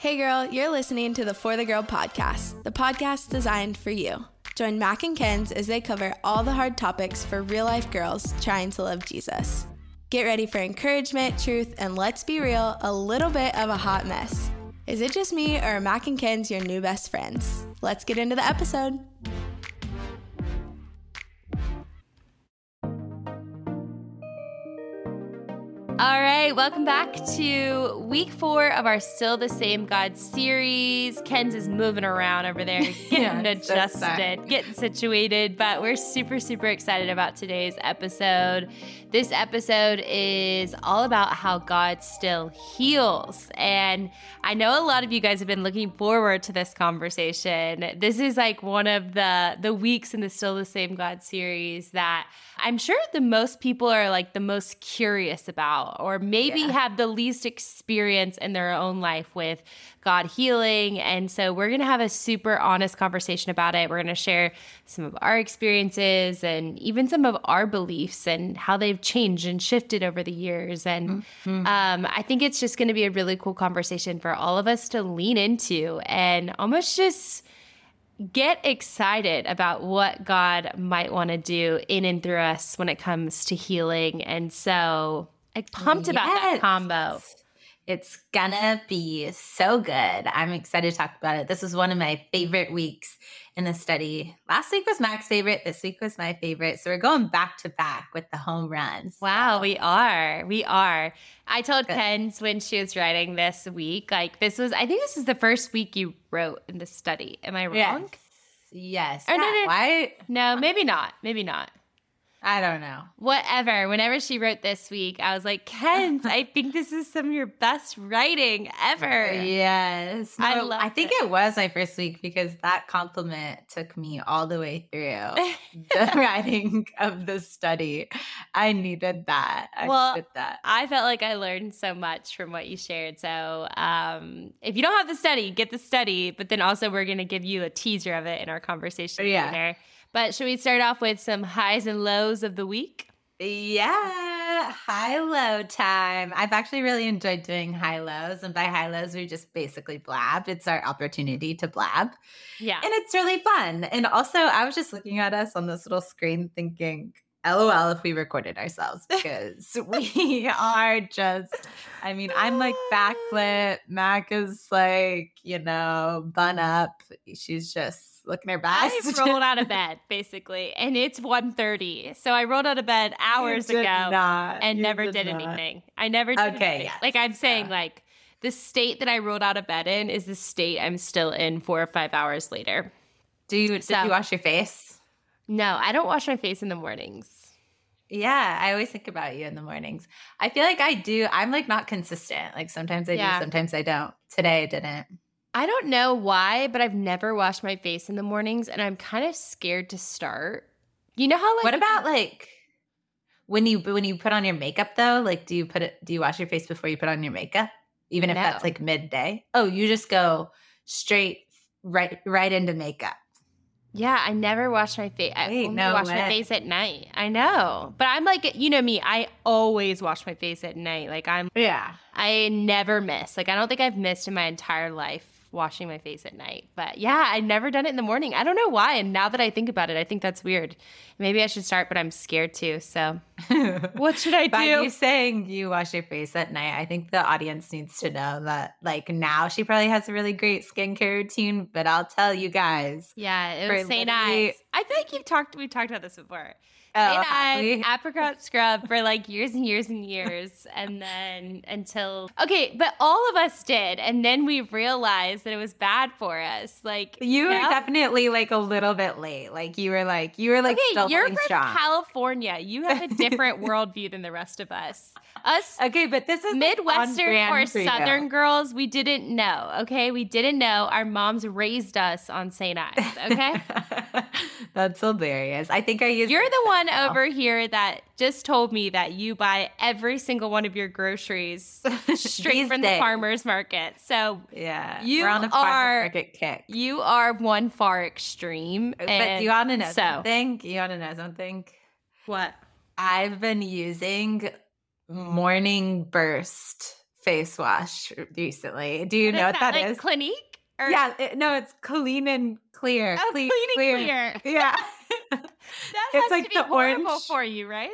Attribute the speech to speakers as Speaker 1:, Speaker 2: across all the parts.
Speaker 1: Hey girl, you're listening to the For the Girl podcast, the podcast designed for you. Join Mac and Kens as they cover all the hard topics for real life girls trying to love Jesus. Get ready for encouragement, truth, and let's be real, a little bit of a hot mess. Is it just me or are Mac and Kens your new best friends? Let's get into the episode.
Speaker 2: All right, welcome back to week four of our Still the Same God series. Kenz is moving around over there, getting
Speaker 3: Yeah,
Speaker 2: adjusted, getting situated, but we're super, super excited about today's episode. This episode is all about how God still heals. And I know a lot of you guys have been looking forward to this conversation. This is like one of the the weeks in the Still the Same God series that I'm sure the most people are like the most curious about, or maybe
Speaker 3: Yeah.
Speaker 2: have the least experience in their own life with God healing. And so we're going to have a super honest conversation about it. We're going to share some of our experiences and even some of our beliefs and how they've changed and shifted over the years. And um, I think it's just going to be a really cool conversation for all of us to lean into and almost just get excited about what God might want to do in and through us when it comes to healing. And so I'm pumped about that combo.
Speaker 3: It's gonna be so good. I'm excited to talk about it. This was one of my favorite weeks in the study. Last week was Mac's favorite. This week was my favorite. So we're going back to back with the home runs.
Speaker 2: Wow, we are. We are. I told
Speaker 3: Good.
Speaker 2: When she was writing this week, like this was, I think this is the first week you wrote in the study. Am I wrong?
Speaker 3: Yes. Yes.
Speaker 2: Or no,
Speaker 3: Yeah,
Speaker 2: no,
Speaker 3: Why?
Speaker 2: No, maybe not. Maybe not.
Speaker 3: I don't know.
Speaker 2: Whatever. Whenever she wrote this week, I was like, Kenz, I think this is some of your best writing ever.
Speaker 3: Yes.
Speaker 2: I
Speaker 3: No,
Speaker 2: loved
Speaker 3: I think it. was my first week because that compliment took me all the way through the writing of the study. I needed that. I
Speaker 2: Well,
Speaker 3: needed that.
Speaker 2: I felt like I learned so much from what you shared. So, um, if you don't have the study, get the study. But then also, we're going to give you a teaser of it in our conversation
Speaker 3: Yeah.
Speaker 2: later. But should we start off with some highs and lows of the week?
Speaker 3: Yeah, high low time. I've actually really enjoyed doing high lows. And by high lows, we just basically blab. It's our opportunity to blab.
Speaker 2: Yeah.
Speaker 3: And it's really fun. And also, I was just looking at us on this little screen thinking, LOL if we recorded ourselves because we are just, I mean, I'm like backlit. Mac is like, you know, bun up. She's just looking her
Speaker 2: I rolled out of bed basically, and it's 1.30. So I rolled out of bed hours
Speaker 3: did
Speaker 2: ago
Speaker 3: not.
Speaker 2: and
Speaker 3: You
Speaker 2: never did,
Speaker 3: not.
Speaker 2: anything. I never did
Speaker 3: Okay,
Speaker 2: anything.
Speaker 3: yes,
Speaker 2: Like I'm saying,
Speaker 3: yeah.
Speaker 2: like the state that I rolled out of bed in is the state I'm still in four or five hours later.
Speaker 3: Do you, did you wash your face?
Speaker 2: No, I don't wash my face in the mornings.
Speaker 3: Yeah, I always think about you in the mornings. I feel like I do. I'm like not consistent. Like sometimes I
Speaker 2: Yeah.
Speaker 3: do, sometimes I don't. Today I didn't.
Speaker 2: I don't know why, but I've never washed my face in the mornings and I'm kind of scared to start. You know how like
Speaker 3: what about like when you when you put on your makeup though? Like do you put it do you wash your face before you put on your makeup? Even if that's like midday? Oh, you just go straight right right into makeup.
Speaker 2: Yeah, I never wash my face. I
Speaker 3: Wait,
Speaker 2: only
Speaker 3: no
Speaker 2: wash my face at night. I know. But I'm like, you know me, I always wash my face at night. Like I'm
Speaker 3: Yeah.
Speaker 2: I never miss. Like I don't think I've missed in my entire life washing my face at night. But yeah, I've never done it in the morning. I don't know why. And now that I think about it, I think that's weird. Maybe I should start, but I'm scared too. So what should I do?
Speaker 3: By you saying you wash your face at night, I think the audience needs to know that like now she probably has a really great skincare routine, but I'll tell you guys.
Speaker 2: yeah, it was St. Ives. I feel like you've talked we've talked about this before.
Speaker 3: Oh, have
Speaker 2: Ives apricot scrub for like years and years and years. And then until okay, but all of us did. And then we realized that it was bad for us. Like
Speaker 3: You were
Speaker 2: know?
Speaker 3: definitely like a little bit late. Like you were like you were like still
Speaker 2: okay, you're from
Speaker 3: strong.
Speaker 2: California. You have a different worldview than the rest of us. Us
Speaker 3: okay, but this is
Speaker 2: Midwestern or
Speaker 3: for you.
Speaker 2: Southern girls, we didn't know. Okay, we didn't know. Our moms raised us on St. Ives. Okay,
Speaker 3: That's hilarious. I think I used
Speaker 2: you're the one
Speaker 3: now.
Speaker 2: over here that just told me that you buy every single one of your groceries straight
Speaker 3: These
Speaker 2: from the farmers market. So
Speaker 3: Yeah,
Speaker 2: You
Speaker 3: we're on a
Speaker 2: are-
Speaker 3: farmer market kick.
Speaker 2: you are one far extreme.
Speaker 3: Uh,
Speaker 2: but
Speaker 3: do you want to know
Speaker 2: so
Speaker 3: something? You want to know something?
Speaker 2: what?
Speaker 3: I've been using Morning Burst face wash recently. Do you
Speaker 2: What
Speaker 3: know what that
Speaker 2: like
Speaker 3: is?
Speaker 2: Clinique? Or-
Speaker 3: yeah, it, no, it's clean and clear.
Speaker 2: Oh,
Speaker 3: Cle-
Speaker 2: clean and clear.
Speaker 3: Yeah.
Speaker 2: That
Speaker 3: It's
Speaker 2: has
Speaker 3: like
Speaker 2: to be
Speaker 3: the
Speaker 2: horrible
Speaker 3: orange-
Speaker 2: for you, right?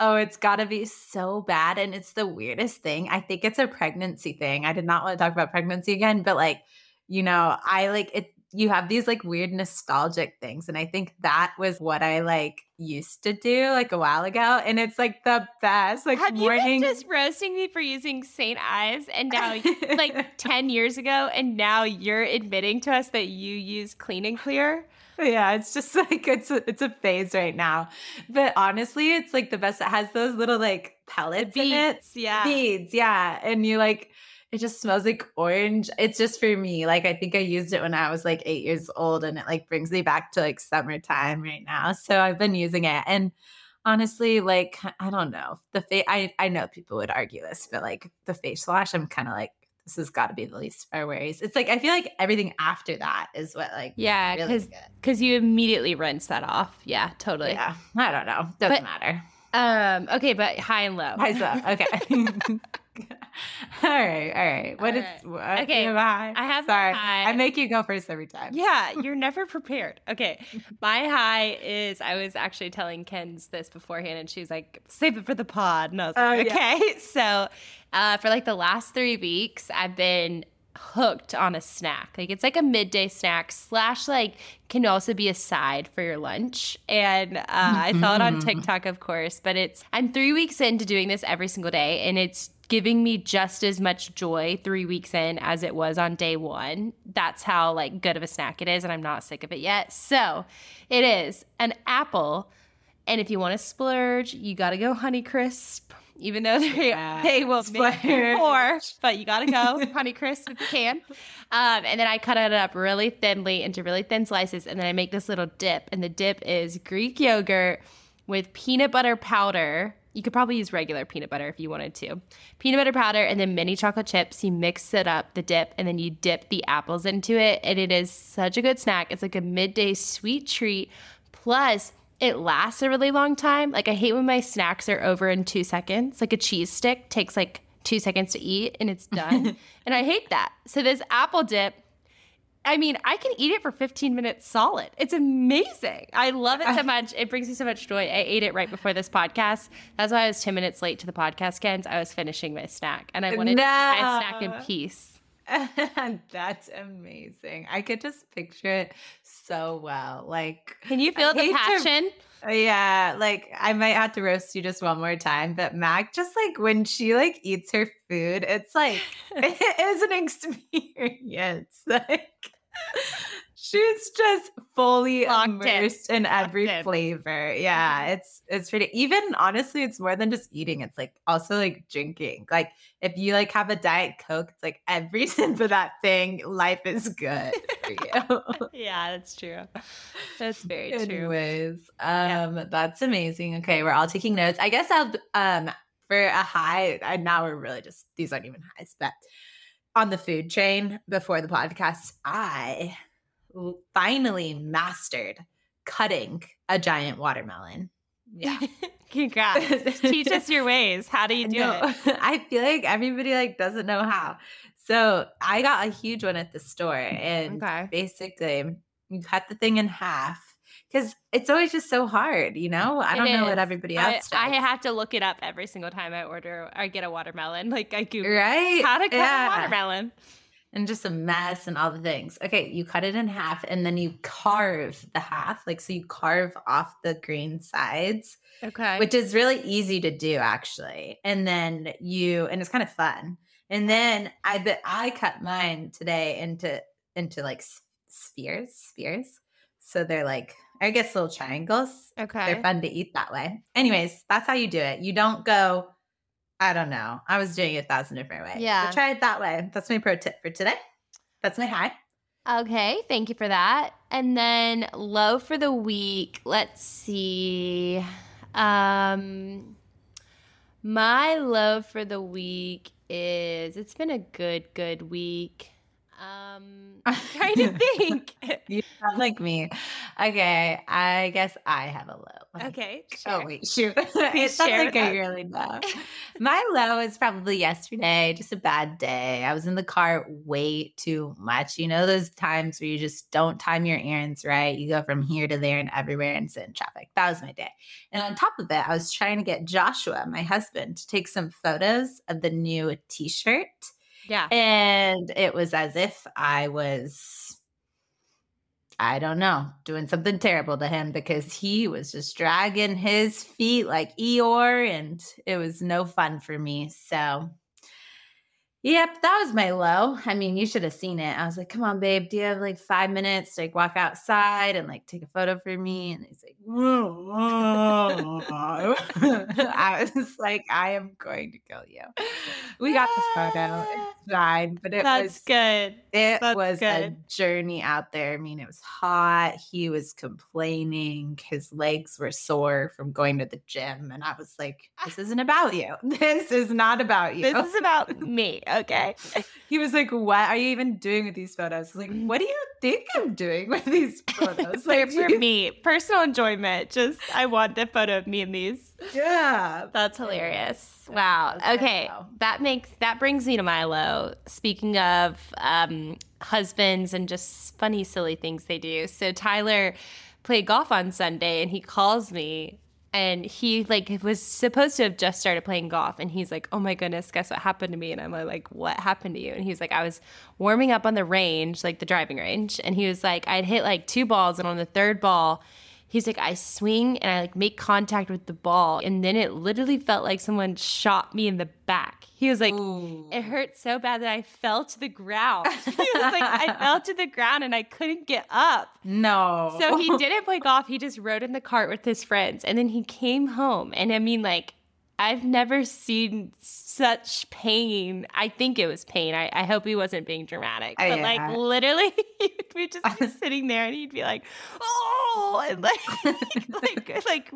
Speaker 3: Oh, it's got to be so bad. And it's the weirdest thing. I think it's a pregnancy thing. I did not want to talk about pregnancy again, but like, you know, I like it. You have these like weird nostalgic things. And I think that was what I like used to do like a while ago. And it's like the best. Like,
Speaker 2: Have
Speaker 3: morning.
Speaker 2: you been just roasting me for using St. Ives and now like 10 years ago and now you're admitting to us that you use clean and clear?
Speaker 3: Yeah, it's just like it's a, it's a phase right now. But honestly, it's like the best. It has those little like pellets in it.
Speaker 2: Beads, yeah.
Speaker 3: Beads, yeah. And you like it just smells like orange. It's just for me. Like I think I used it when I was like 8 years old and it like brings me back to like summertime right now. So I've been using it and honestly like I don't know. The face I I know people would argue this, but like the face wash I'm kind of like this has got to be the least of our worries. It's like I feel like everything after that is what like
Speaker 2: Yeah, because
Speaker 3: good.
Speaker 2: because you immediately rinse that off. Yeah, totally.
Speaker 3: Yeah, I don't know. Doesn't
Speaker 2: But-
Speaker 3: matter.
Speaker 2: Um. Okay, but high and low.
Speaker 3: How's that? Okay. all right. All right. What
Speaker 2: All
Speaker 3: is
Speaker 2: right.
Speaker 3: what?
Speaker 2: Okay,
Speaker 3: have?
Speaker 2: I have
Speaker 3: Sorry. I make you go first every time.
Speaker 2: Yeah, you're never prepared. Okay. My high is I was actually telling Kenz this beforehand and she was like, save it for the pod. And I was
Speaker 3: Oh,
Speaker 2: like,
Speaker 3: yeah.
Speaker 2: okay. So uh, for like the last three weeks, I've been hooked on a snack. Like it's like a midday snack slash like can also be a side for your lunch. And uh, I saw it on
Speaker 3: Mhm.
Speaker 2: TikTok, of course, but it's I'm three weeks into doing this every single day and it's giving me just as much joy three weeks in as it was on day one. That's how like good of a snack it is, and I'm not sick of it yet. So it is an apple. And if you want to splurge, you gotta go Honey Crisp. Even though they
Speaker 3: Yeah.
Speaker 2: they will
Speaker 3: Splurge.
Speaker 2: poor, but you gotta go Honey Crisp if you can. Um, and then I cut it up really thinly into really thin slices, and then I make this little dip. And the dip is Greek yogurt with peanut butter powder. You could probably use regular peanut butter if you wanted to. Peanut butter powder and then mini chocolate chips. You mix it up, the dip, and then you dip the apples into it. And it is such a good snack. It's like a midday sweet treat. Plus, it lasts a really long time. Like, I hate when my snacks are over in two seconds. Like, a cheese stick takes like two seconds to eat and it's done. and I hate that. So, this apple dip I mean, I can eat it for 15 minutes solid. It's amazing. I love it so much. It brings me so much joy. I ate it right before this podcast. That's why I was 10 minutes late to the podcast, Kens. I was finishing my snack and I wanted to eat my snack in
Speaker 3: No.
Speaker 2: peace.
Speaker 3: That's amazing. I could just picture it so well. Like,
Speaker 2: Can you feel
Speaker 3: I
Speaker 2: the
Speaker 3: hate to-
Speaker 2: passion?
Speaker 3: Oh, yeah, like I might have to roast you just one more time, but Mac, just like when she like eats her food, it's like it is an experience. Like she's just fully
Speaker 2: Locked
Speaker 3: immersed in, every
Speaker 2: in.
Speaker 3: flavor. Yeah, it's it's pretty. Even honestly, it's more than just eating. It's like also like drinking. Like if you like have a diet coke, it's like every sip of that thing, life is good for you.
Speaker 2: yeah, that's true. That's very true.
Speaker 3: Anyways,
Speaker 2: Yeah.
Speaker 3: um, that's amazing. Okay, we're all taking notes. I guess I'll um for a high. And now we're really just these aren't even highs, but on the food chain before the podcast, I finally mastered cutting a giant watermelon. Yeah,
Speaker 2: Congrats. Teach us your ways. How do you do
Speaker 3: No,
Speaker 2: it?
Speaker 3: I feel like everybody like doesn't know how. So I got a huge one at the store, and
Speaker 2: Okay.
Speaker 3: basically you cut the thing in half because it's always just so hard, you know. I don't know what everybody else
Speaker 2: I
Speaker 3: does.
Speaker 2: have to look it up every single time I order or get a watermelon. Like I Google
Speaker 3: right?
Speaker 2: how to cut
Speaker 3: Yeah.
Speaker 2: a watermelon.
Speaker 3: and just a mess and all the things. Okay, you cut it in half and then you carve the half, like so you carve off the green sides,
Speaker 2: Okay.
Speaker 3: which is really easy to do actually. And then you and it's kind of fun. And then I bet I cut mine today into into like spheres, spheres. So they're like I guess little triangles.
Speaker 2: okay.
Speaker 3: They're fun to eat that way. Anyways, that's how you do it. You don't go, I don't know. I was doing it a thousand different ways.
Speaker 2: Yeah.
Speaker 3: So try it that way. That's my pro tip for today. That's my high.
Speaker 2: Okay, thank you for that. And then low for the week. Let's see. Um my low for the week is it's been a good good week. Um, I'm trying to think.
Speaker 3: you sound like me. Okay, I guess I have a low.
Speaker 2: okay.
Speaker 3: Oh wait, shoot. It sounds like I really know. My low is probably yesterday, just a bad day. I was in the car way too much. You know those times where you just don't time your errands right. You go from here to there and everywhere and sit in traffic. That was my day. And on top of it, I was trying to get Joshua, my husband, to take some photos of the new t-shirt.
Speaker 2: Yeah.
Speaker 3: And it was as if I was, I don't know, doing something terrible to him because he was just dragging his feet like Eeyore and it was no fun for me. So, yep, that was my low. I mean, you should have seen it. I was like, come on, babe, do you have like five minutes to like walk outside and like take a photo for me? And he's like, I was like, I am going to kill you. We got this photo. It's ah. fine, but it
Speaker 2: That's
Speaker 3: was
Speaker 2: good.
Speaker 3: it
Speaker 2: That's
Speaker 3: was a journey out there. I mean, it was hot. He was complaining. His legs were sore from going to the gym. And I was like, this isn't about you. This is not about you.
Speaker 2: This is about me. Okay.
Speaker 3: he was like, what are you even doing with these photos? Like, what do you think I'm doing with these photos? Like,
Speaker 2: for
Speaker 3: you-
Speaker 2: me. Personal enjoyment. Just I want the photo of me in these.
Speaker 3: yeah.
Speaker 2: That's hilarious. Wow. Okay. That makes that brings me to Milo. Speaking of um, husbands and just funny, silly things they do. So Tyler played golf on Sunday and he calls me and he like was supposed to have just started playing golf and he's like, "Oh my goodness, guess what happened to me?" And I'm like, "What happened to you?" And he's like, "I was warming up on the range, like the driving range." And he was like, "I'd hit like two balls and on the third ball, He's like, I swing and I like make contact with the ball, and then it literally felt like someone shot me in the back. He was like,
Speaker 3: Ooh.
Speaker 2: it hurt so bad that I fell to the ground. he was like, I fell to the ground and I couldn't get up.
Speaker 3: No.
Speaker 2: So he didn't play golf. He just rode in the cart with his friends, and then he came home. And I mean, like, I've never seen such pain. I think it was pain. I, I hope he wasn't being dramatic.
Speaker 3: Uh,
Speaker 2: But
Speaker 3: yeah.
Speaker 2: like literally we'd be just be sitting there and he'd be like, oh and like like like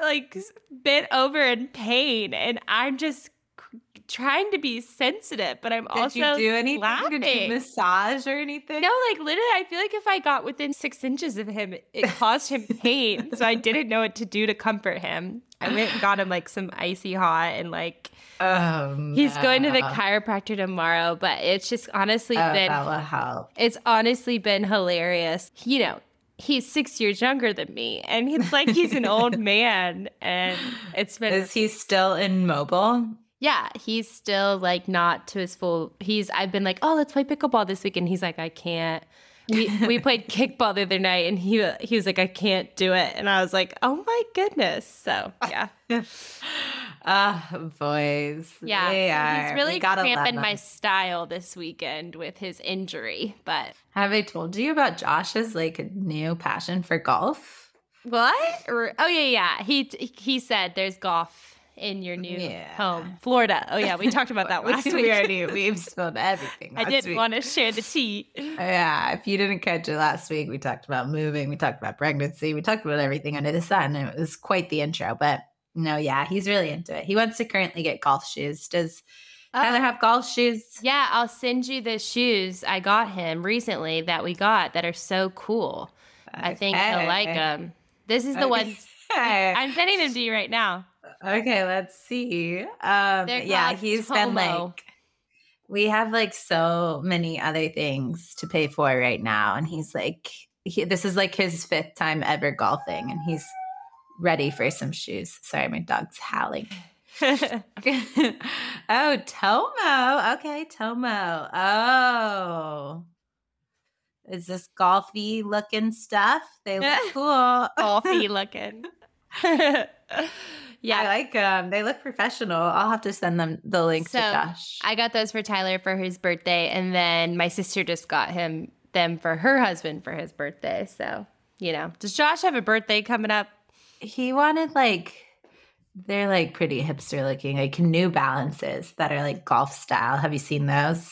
Speaker 2: like bent over in pain. And I'm just trying to be sensitive, but I'm
Speaker 3: Did
Speaker 2: also
Speaker 3: you do anything? Did you massage or anything?
Speaker 2: No, like literally, I feel like if I got within six inches of him, it caused him pain. so I didn't know what to do to comfort him. I went and got him like some icy hot and like
Speaker 3: Um,
Speaker 2: he's going to the chiropractor tomorrow, but it's just honestly
Speaker 3: Oh,
Speaker 2: been
Speaker 3: that will help.
Speaker 2: it's honestly been hilarious. You know, he's six years younger than me, and it's like he's an old man, and it's been
Speaker 3: Is he still immobile?
Speaker 2: yeah, he's still like not to his full. He's I've been like, oh, let's play pickleball this weekend. He's like, I can't. We we played kickball the other night, and he he was like, I can't do it, and I was like, oh my goodness. So yeah,
Speaker 3: Ah, boys.
Speaker 2: yeah. So
Speaker 3: are.
Speaker 2: he's really cramping my style this weekend with his injury. But
Speaker 3: Have I told you about Josh's like new passion for golf?
Speaker 2: what? Oh yeah, yeah. He he said there's golf in your new
Speaker 3: Yeah.
Speaker 2: home, Florida. Oh yeah, we talked about that last
Speaker 3: we
Speaker 2: week.
Speaker 3: already we've spilled everything.
Speaker 2: I didn't
Speaker 3: week.
Speaker 2: want to share the tea.
Speaker 3: Oh, yeah, if you didn't catch it last week, we talked about moving, we talked about pregnancy, we talked about everything under the sun. It was quite the intro, but no, yeah, he's really into it. He wants to currently get golf shoes. Does Tyler oh. have golf shoes?
Speaker 2: Yeah, I'll send you the shoes I got him recently that we got that are so cool. I think he'll like them. This is the
Speaker 3: Okay.
Speaker 2: I'm sending them to you right now.
Speaker 3: Okay, let's see. Um, yeah, he's been like, we have like so many other things to pay for right now, and he's like, he, this is like his fifth time ever golfing, and he's ready for some shoes. Sorry, my dog's howling. oh, Tomo. Okay, Tomo. Oh. Is this golfy looking stuff? They look cool.
Speaker 2: Golfy looking. yeah,
Speaker 3: I like them. They look professional. I'll have to send them the link
Speaker 2: So,
Speaker 3: to Josh.
Speaker 2: I got those for Tyler for his birthday, and then my sister just got him them for her husband for his birthday. So, you know, does Josh have a birthday coming up?
Speaker 3: he wanted like they're like pretty hipster looking, like New Balances that are like golf style. Have you seen those?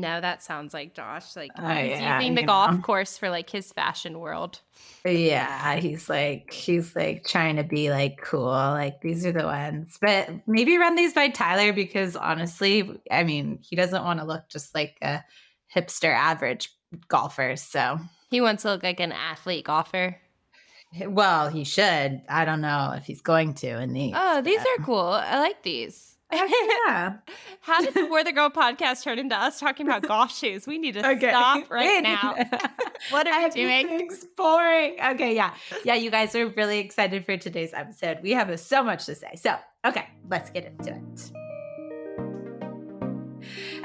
Speaker 2: No, that sounds like Josh. Like
Speaker 3: Oh,
Speaker 2: he's
Speaker 3: yeah,
Speaker 2: using the
Speaker 3: you
Speaker 2: golf
Speaker 3: know.
Speaker 2: course for like his fashion world.
Speaker 3: Yeah, he's like he's like trying to be like cool. Like these are the ones. But maybe run these by Tyler because honestly, I mean, he doesn't want to look just like a hipster average golfers. So
Speaker 2: he wants to look like an athlete golfer.
Speaker 3: Well, he should. I don't know if he's going to. In the
Speaker 2: oh, these are cool. I like these.
Speaker 3: Yeah.
Speaker 2: How did the For the Girl podcast turn into us talking about golf shoes? We need to okay. stop right now. what are we doing?
Speaker 3: boring. Okay, yeah. Yeah, you guys are really excited for today's episode. We have so much to say. So, okay, let's get into it.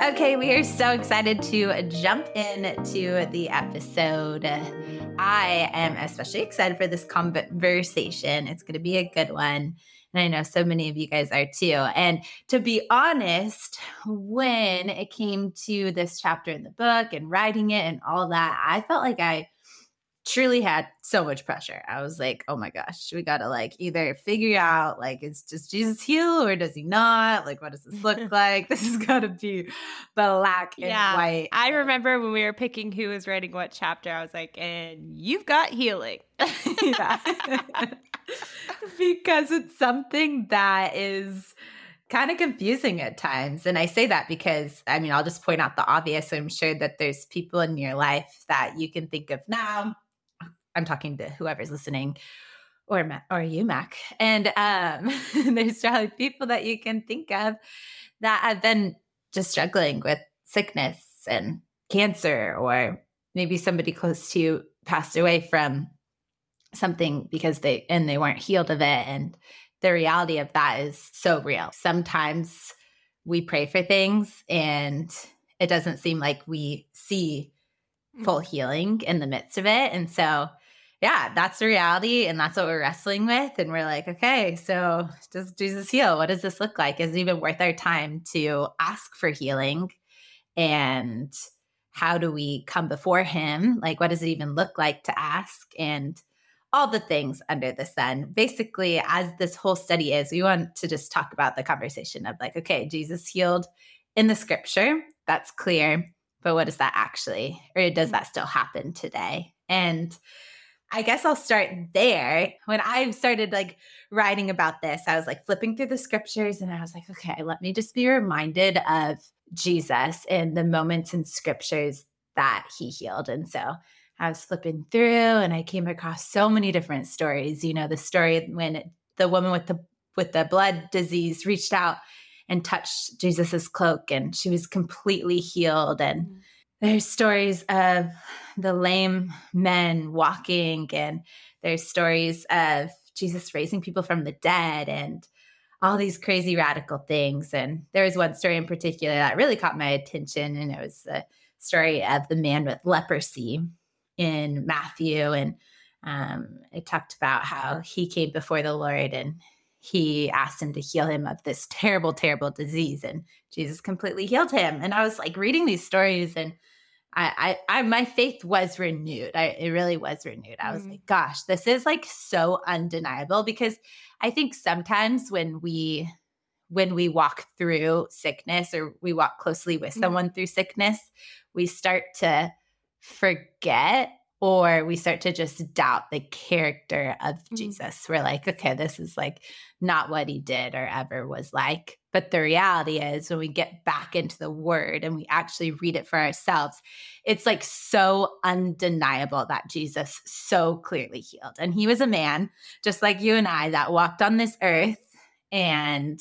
Speaker 3: Okay, we are so excited to jump into the episode. I am especially excited for this conversation. It's going to be a good one. And I know so many of you guys are too. And to be honest, when it came to this chapter in the book and writing it and all that, I felt like I truly had so much pressure. I was like, oh my gosh, we got to like either figure out like, is just Jesus heal or does he not? Like, what does this look like? This has got to be black and yeah. white.
Speaker 2: I remember when we were picking who was writing what chapter, I was like, and you've got healing.
Speaker 3: because it's something that is kind of confusing at times. And I say that because, I mean, I'll just point out the obvious. I'm sure that there's people in your life that you can think of now I'm talking to whoever's listening or Mac, or you, Mac. And um, there's probably people that you can think of that have been just struggling with sickness and cancer, or maybe somebody close to you passed away from something because they and they weren't healed of it. And the reality of that is so real. Sometimes we pray for things and it doesn't seem like we see mm. full healing in the midst of it. And so yeah, that's the reality. And that's what we're wrestling with. And we're like, okay, so does Jesus heal? What does this look like? Is it even worth our time to ask for healing? And how do we come before him? Like, what does it even look like to ask? And all the things under the sun. Basically, as this whole study is, we want to just talk about the conversation of like, okay, Jesus healed in the scripture. That's clear. But what does that actually, or does mm. that still happen today? And I guess I'll start there. When I started like writing about this, I was like flipping through the scriptures and I was like, okay, let me just be reminded of Jesus and the moments in scriptures that he healed. And so I was flipping through and I came across so many different stories. You know, the story when the woman with the with the blood disease reached out and touched Jesus's cloak and she was completely healed and mm-hmm there's stories of the lame men walking and there's stories of jesus raising people from the dead and all these crazy radical things. And there was one story in particular that really caught my attention and it was the story of the man with leprosy in matthew. And um, it talked about how he came before the lord and he asked him to heal him of this terrible terrible disease and jesus completely healed him. And i was like reading these stories and I, I, I, my faith was renewed. I, it really was renewed. I was mm. like, gosh, this is like so undeniable because I think sometimes when we, when we walk through sickness or we walk closely with mm. someone through sickness, we start to forget or we start to just doubt the character of mm. Jesus. We're like, okay, this is like not what he did or ever was like. But the reality is, when we get back into the word and we actually read it for ourselves, it's like so undeniable that Jesus so clearly healed. And he was a man, just like you and I, that walked on this earth and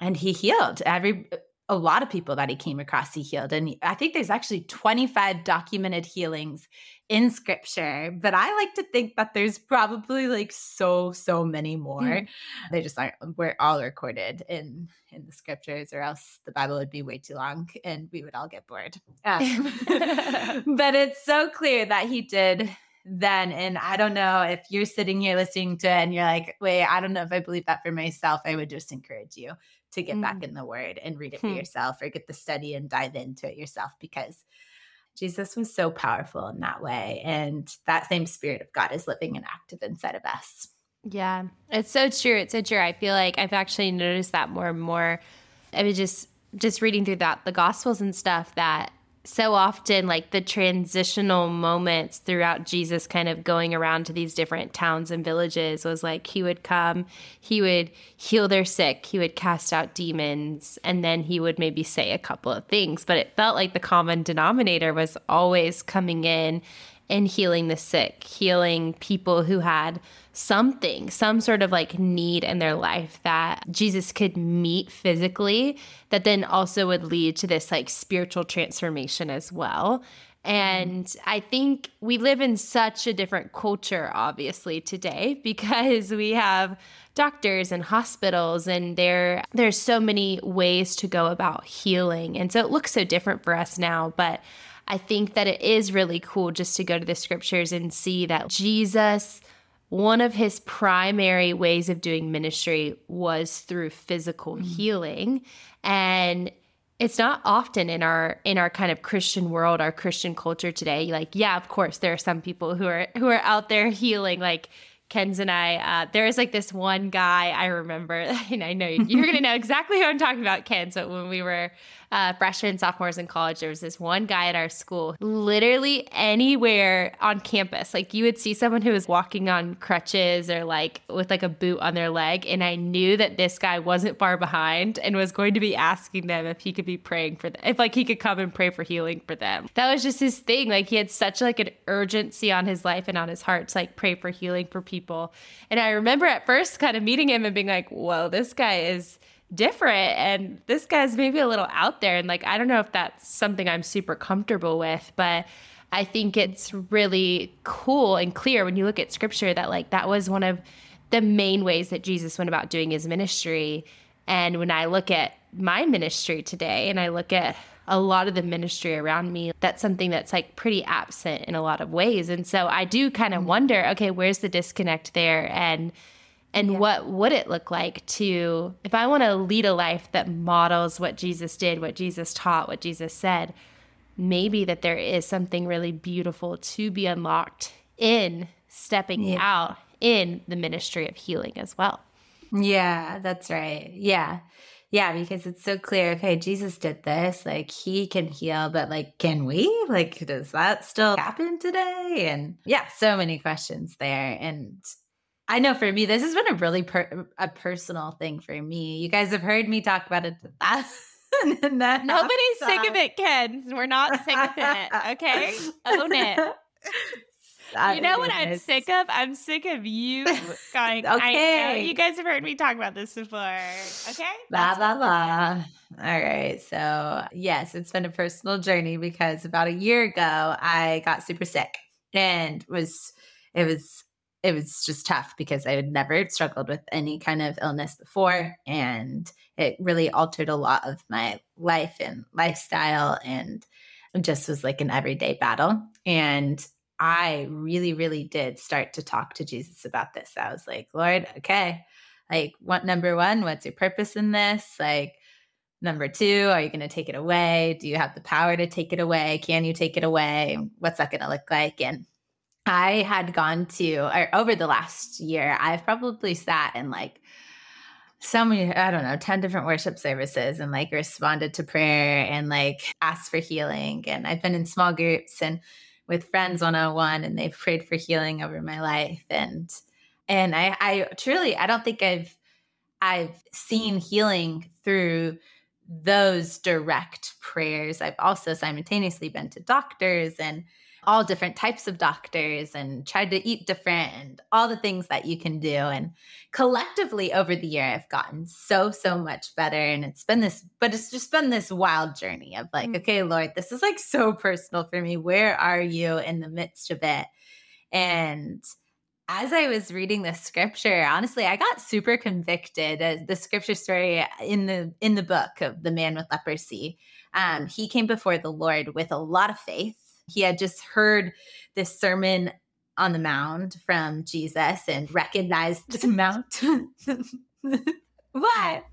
Speaker 3: and he healed every a lot of people that he came across he healed. And i think there's actually 25 documented healings in scripture but i like to think that there's probably like so so many more. Mm. they just aren't we're all recorded in in the scriptures or else the bible would be way too long and we would all get bored. Um, but it's so clear that he did then and i don't know if you're sitting here listening to it and you're like wait i don't know if i believe that for myself i would just encourage you to get mm. back in the word and read it for hmm. yourself or get the study and dive into it yourself because Jesus was so powerful in that way. And that same spirit of God is living and active inside of us.
Speaker 2: Yeah, it's so true. It's so true. I feel like I've actually noticed that more and more. I was just just reading through that the gospels and stuff that so often like the transitional moments throughout Jesus kind of going around to these different towns and villages was like he would come, he would heal their sick, he would cast out demons, and then he would maybe say a couple of things. But it felt like the common denominator was always coming in and healing the sick, healing people who had something, some sort of like need in their life that Jesus could meet physically, that then also would lead to this like spiritual transformation as well. And I think we live in such a different culture, obviously, today because we have doctors and hospitals, and there there's so many ways to go about healing, and so it looks so different for us now. But I think that it is really cool just to go to the scriptures and see that Jesus one of his primary ways of doing ministry was through physical mm. healing and it's not often in our in our kind of christian world our christian culture today like yeah of course there are some people who are who are out there healing like Kenz and I, uh, there was like this one guy I remember, and I know you're going to know exactly who I'm talking about, Ken. So when we were uh, freshmen, sophomores in college, there was this one guy at our school, literally anywhere on campus. Like you would see someone who was walking on crutches or like with like a boot on their leg. And I knew that this guy wasn't far behind and was going to be asking them if he could be praying for them, if like he could come and pray for healing for them. That was just his thing. Like he had such like an urgency on his life and on his heart to like pray for healing for people. And I remember at first kind of meeting him and being like, whoa, this guy is different and this guy's maybe a little out there and like I don't know if that's something I'm super comfortable with but I think it's really cool and clear when you look at scripture that like that was one of the main ways that Jesus went about doing his ministry. And when I look at my ministry today and I look at a lot of the ministry around me that's something that's like pretty absent in a lot of ways. And so I do kind of wonder okay where's the disconnect there? And and yeah. what would it look like to if i want to lead a life that models what jesus did what jesus taught what jesus said maybe that there is something really beautiful to be unlocked in stepping yeah. out in the ministry of healing as well.
Speaker 3: Yeah that's right. Yeah. Yeah because it's so clear okay jesus did this like he can heal but like can we? Like does that still happen today? And yeah so many questions there. And I know for me, this has been a really per- a personal thing for me. You guys have heard me talk about it.
Speaker 2: That Nobody's sick of it, Ken. We're not sick of it. Okay, own it. you know what I'm sick of? I'm sick of you going. okay, you guys have heard me talk about this before. Okay,
Speaker 3: blah blah blah. All right, so yes, it's been a personal journey because about a year ago I got super sick and was it was it was just tough because I had never struggled with any kind of illness before. And it really altered a lot of my life and lifestyle and it just was like an everyday battle. And I really, really did start to talk to Jesus about this. I was like, Lord, okay, like, what number one, what's your purpose in this? Like, number two, are you going to take it away? Do you have the power to take it away? Can you take it away? What's that going to look like? And I had gone to, or over the last year, I've probably sat in like so many, I don't know, 10 different worship services and like responded to prayer and like asked for healing. And I've been in small groups and with friends one on one, and they've prayed for healing over my life. And, and I, I truly, I don't think I've, I've seen healing through those direct prayers. I've also simultaneously been to doctors and all different types of doctors and tried to eat different and all the things that you can do. And collectively over the year, I've gotten so, so much better. And it's been this, but it's just been this wild journey of like, mm. okay, Lord, this is like so personal for me. Where are you in the midst of it? And as I was reading the scripture, honestly, I got super convicted. Uh, the scripture story in the in the book of the man with leprosy, um, he came before the Lord with a lot of faith he had just heard this sermon on the mound from Jesus and recognized the mount. what?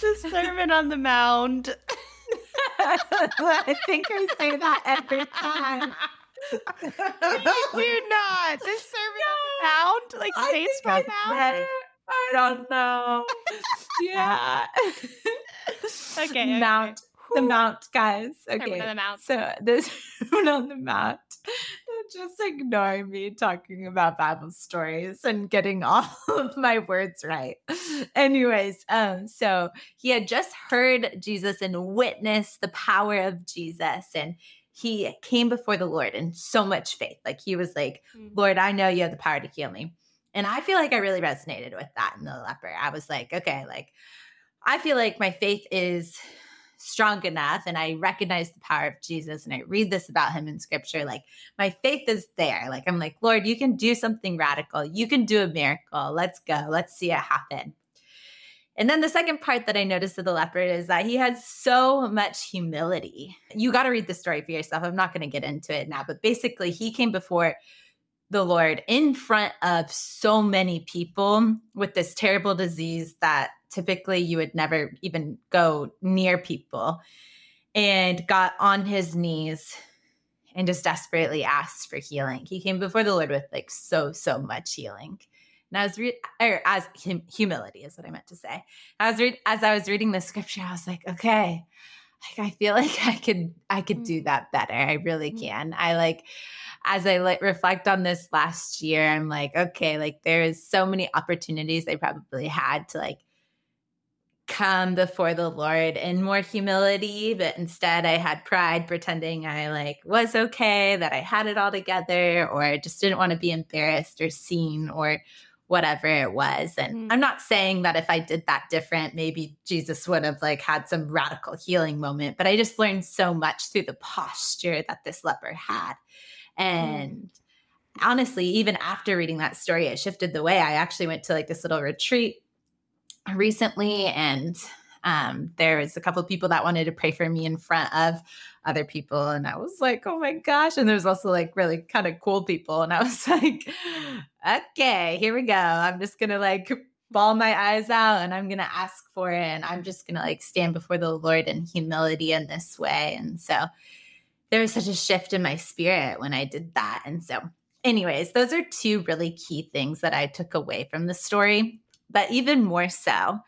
Speaker 2: The sermon on the mound.
Speaker 3: I think I say that every time.
Speaker 2: you do not. This sermon no, on the mound, like baseball mound.
Speaker 3: I don't know.
Speaker 2: yeah. okay.
Speaker 3: Mount the mount, guys. Okay.
Speaker 2: the Mount.
Speaker 3: So this Sermon on the Mount. They're just ignore me talking about Bible stories and getting all of my words right. Anyways, um, so he had just heard Jesus and witnessed the power of Jesus, and he came before the Lord in so much faith. Like he was like,
Speaker 2: Mm.
Speaker 3: Lord, I know you have the power to heal me. And I feel like I really resonated with that in the leper. I was like, okay, like I feel like my faith is strong enough and I recognize the power of Jesus and I read this about him in scripture. Like my faith is there. Like I'm like, Lord, you can do something radical. You can do a miracle. Let's go. Let's see it happen. And then the second part that I noticed of the leper is that he has so much humility. You got to read the story for yourself. I'm not going to get into it now, but basically, he came before the Lord in front of so many people with this terrible disease that typically you would never even go near people and got on his knees and just desperately asked for healing. He came before the Lord with like so, so much healing. And I was re- or as hum- humility is what I meant to say. I was re- as I was reading the scripture, I was like, okay, like I feel like I could I could do that better. I really
Speaker 2: Mm.
Speaker 3: can. I like as I like reflect on this last year, I'm like, okay, like there is so many opportunities I probably had to like come before the Lord in more humility, but instead I had pride pretending I like was okay, that I had it all together, or I just didn't want to be embarrassed or seen or whatever it was. And
Speaker 2: Mhm.
Speaker 3: I'm not saying that if I did that different, maybe Jesus would have like had some radical healing moment, but I just learned so much through the posture that this leper had. And honestly, even after reading that story, it shifted the way I actually went to like this little retreat recently and um, there was a couple of people that wanted to pray for me in front of other people and i was like oh my gosh and there's also like really kind of cool people and i was like okay here we go i'm just gonna like ball my eyes out and i'm gonna ask for it and i'm just gonna like stand before the lord in humility in this way and so there was such a shift in my spirit when i did that and so anyways those are two really key things that i took away from the story but even more so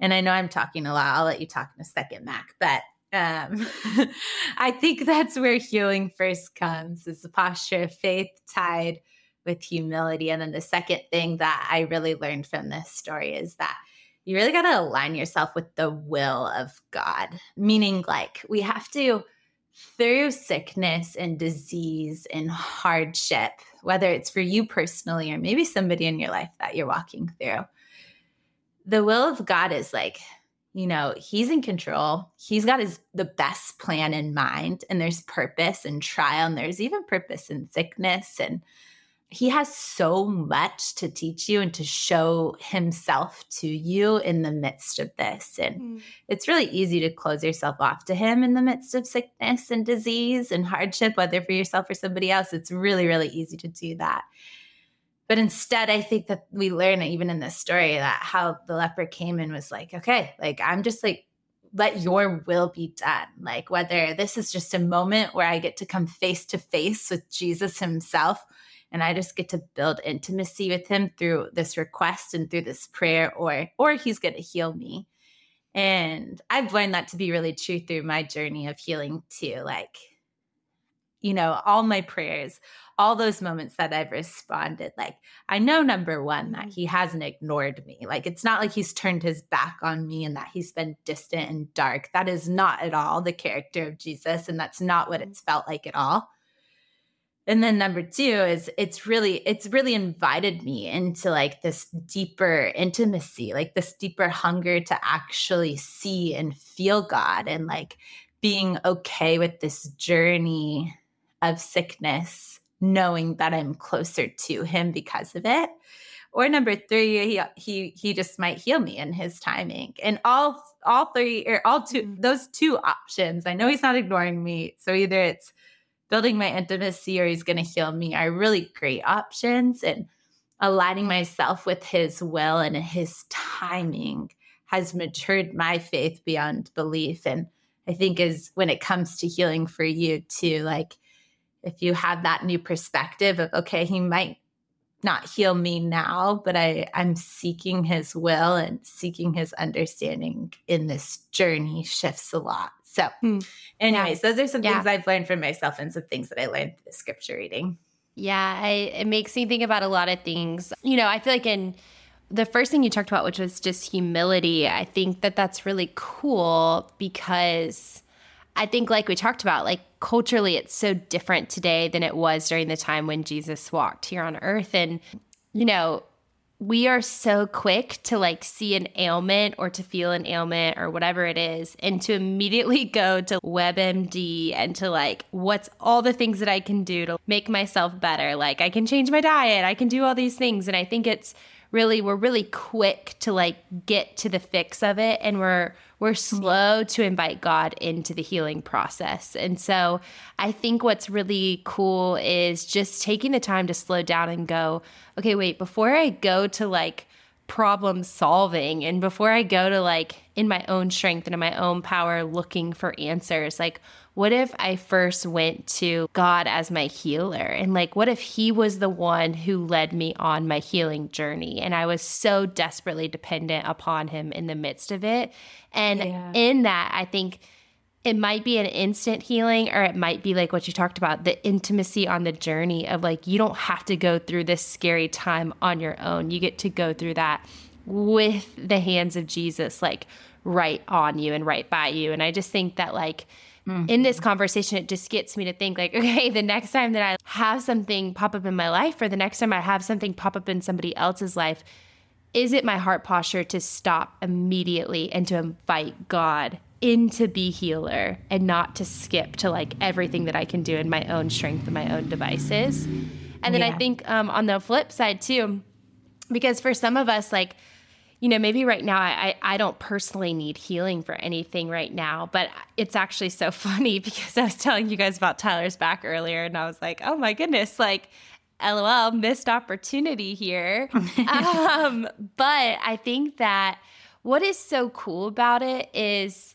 Speaker 3: and I know I'm talking a lot. I'll let you talk in a second, Mac. But um, I think that's where healing first comes is the posture of faith tied with humility. And then the second thing that I really learned from this story is that you really got to align yourself with the will of God, meaning like we have to, through sickness and disease and hardship, whether it's for you personally or maybe somebody in your life that you're walking through the will of God is like, you know, he's in control. He's got his the best plan in mind and there's purpose and trial and there's even purpose in sickness and he has so much to teach you and to show himself to you in the midst of this and
Speaker 2: Mm.
Speaker 3: it's really easy to close yourself off to him in the midst of sickness and disease and hardship whether for yourself or somebody else it's really really easy to do that but instead, I think that we learn even in this story that how the leper came and was like, okay, like I'm just like, let your will be done. Like whether this is just a moment where I get to come face to face with Jesus himself and I just get to build intimacy with him through this request and through this prayer or or he's going to heal me. And I've learned that to be really true through my journey of healing too. Like you know, all my prayers, all those moments that I've responded, like, I know number one, that mm-hmm. he hasn't ignored me. Like, it's not like he's turned his back on me and that he's been distant and dark. That is not at all the character of Jesus. And that's not what mm-hmm. it's felt like at all. And then number two is it's really, it's really invited me into like this deeper intimacy, like this deeper hunger to actually see and feel God and like being okay with this journey of sickness, knowing that I'm closer to him because of it. Or number three, he he he just might heal me in his timing. And all all three or all two
Speaker 2: Mhm.
Speaker 3: those two options. I know he's not ignoring me. So either it's building my intimacy or he's gonna heal me are really great options. And aligning myself with his will and his timing has matured my faith beyond belief. And I think is when it comes to healing for you too, like if you have that new perspective of okay he might not heal me now but i i'm seeking his will and seeking his understanding in this journey shifts a lot So,
Speaker 2: Hmm.
Speaker 3: anyways, those are some
Speaker 2: Yeah.
Speaker 3: things I've learned for myself and some things that I learned through the scripture reading.
Speaker 2: Yeah, I, it makes me think about a lot of things. You know, I feel like in the first thing you talked about, which was just humility, I think that that's really cool because I think, like we talked about, like culturally, it's so different today than it was during the time when Jesus walked here on earth. And, you know, we are so quick to like see an ailment or to feel an ailment or whatever it is and to immediately go to WebMD and to like what's all the things that I can do to make myself better. Like I can change my diet. I can do all these things. And I think it's really we're really quick to like get to the fix of it and we're we're slow to invite God into the healing process. And so I think what's really cool is just taking the time to slow down and go, okay, wait, before I go to like problem solving and before I go to like in my own strength and in my own power looking for answers, like what if I first went to God as my healer? And like, what if He was the one who led me on my healing journey? And I was so desperately dependent upon Him in the midst of it. And
Speaker 3: Yeah.
Speaker 2: in that, I think it might be an instant healing or it might be like what you talked about the intimacy on the journey of like you don't have to go through this scary time on your own you get to go through that with the hands of jesus like right on you and right by you and i just think that like in this conversation it just gets me to think like okay the next time that i have something pop up in my life or the next time i have something pop up in somebody else's life is it my heart posture to stop immediately and to invite God in to be healer and not to skip to like everything that I can do in my own strength and my own devices? And then I think um, on the flip side too, because for some of us, like, you know, maybe right now I, I I don't personally need healing for anything right now, but it's actually so funny because I was telling you guys about Tyler's back earlier and I was like, oh my goodness, like, lol, missed opportunity here. um, but I think that what is so cool about it is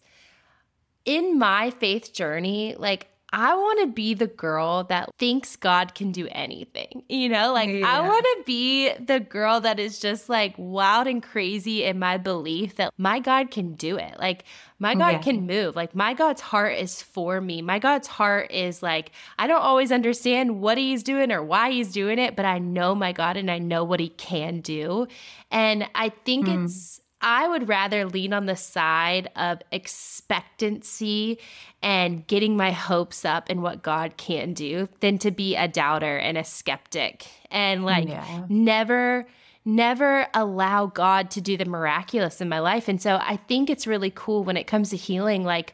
Speaker 2: in my faith journey, like, I want to be the girl that thinks God can do anything. You know, like I want to be the girl that is just like wild and crazy in my belief that my God can do it. Like my God
Speaker 3: Yeah.
Speaker 2: can move. Like my God's heart is for me. My God's heart is like I don't always understand what he's doing or why he's doing it, but I know my God and I know what he can do. And I think
Speaker 3: Mm.
Speaker 2: it's I would rather lean on the side of expectancy and getting my hopes up in what God can do than to be a doubter and a skeptic and like
Speaker 3: Yeah.
Speaker 2: never never allow God to do the miraculous in my life. And so I think it's really cool when it comes to healing like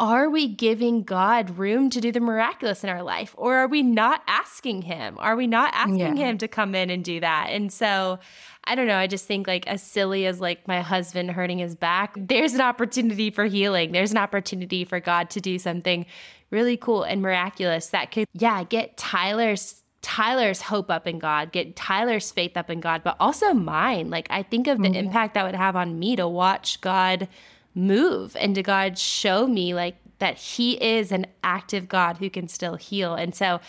Speaker 2: are we giving God room to do the miraculous in our life? Or are we not asking Him? Are we not asking
Speaker 3: Yeah.
Speaker 2: Him to come in and do that? And so I don't know. I just think like as silly as like my husband hurting his back, there's an opportunity for healing. There's an opportunity for God to do something really cool and miraculous that could, yeah, get Tyler's Tyler's hope up in God, get Tyler's faith up in God, but also mine. Like I think of the mm-hmm. impact that would have on me to watch God move and to God show me like that he is an active God who can still heal. And so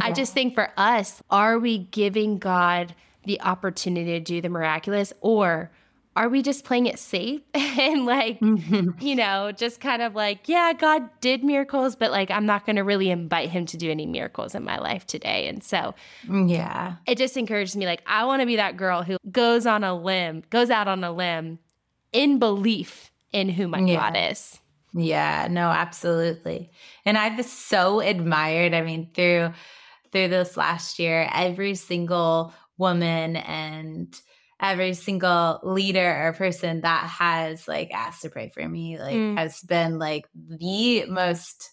Speaker 2: I just think for us, are we giving God the opportunity to do the miraculous or are we just playing it safe and like mm-hmm. you know just kind of like yeah god did miracles but like i'm not going to really invite him to do any miracles in my life today and so mm,
Speaker 3: Yeah.
Speaker 2: it just encourages me like i want to be that girl who goes on a limb goes out on a limb in belief in who my
Speaker 3: Yeah.
Speaker 2: god is
Speaker 3: Yeah, no, absolutely. And I've so admired, I mean, through through this last year, every single woman and every single leader or person that has like asked to pray for me, like
Speaker 2: Mm.
Speaker 3: has been like the most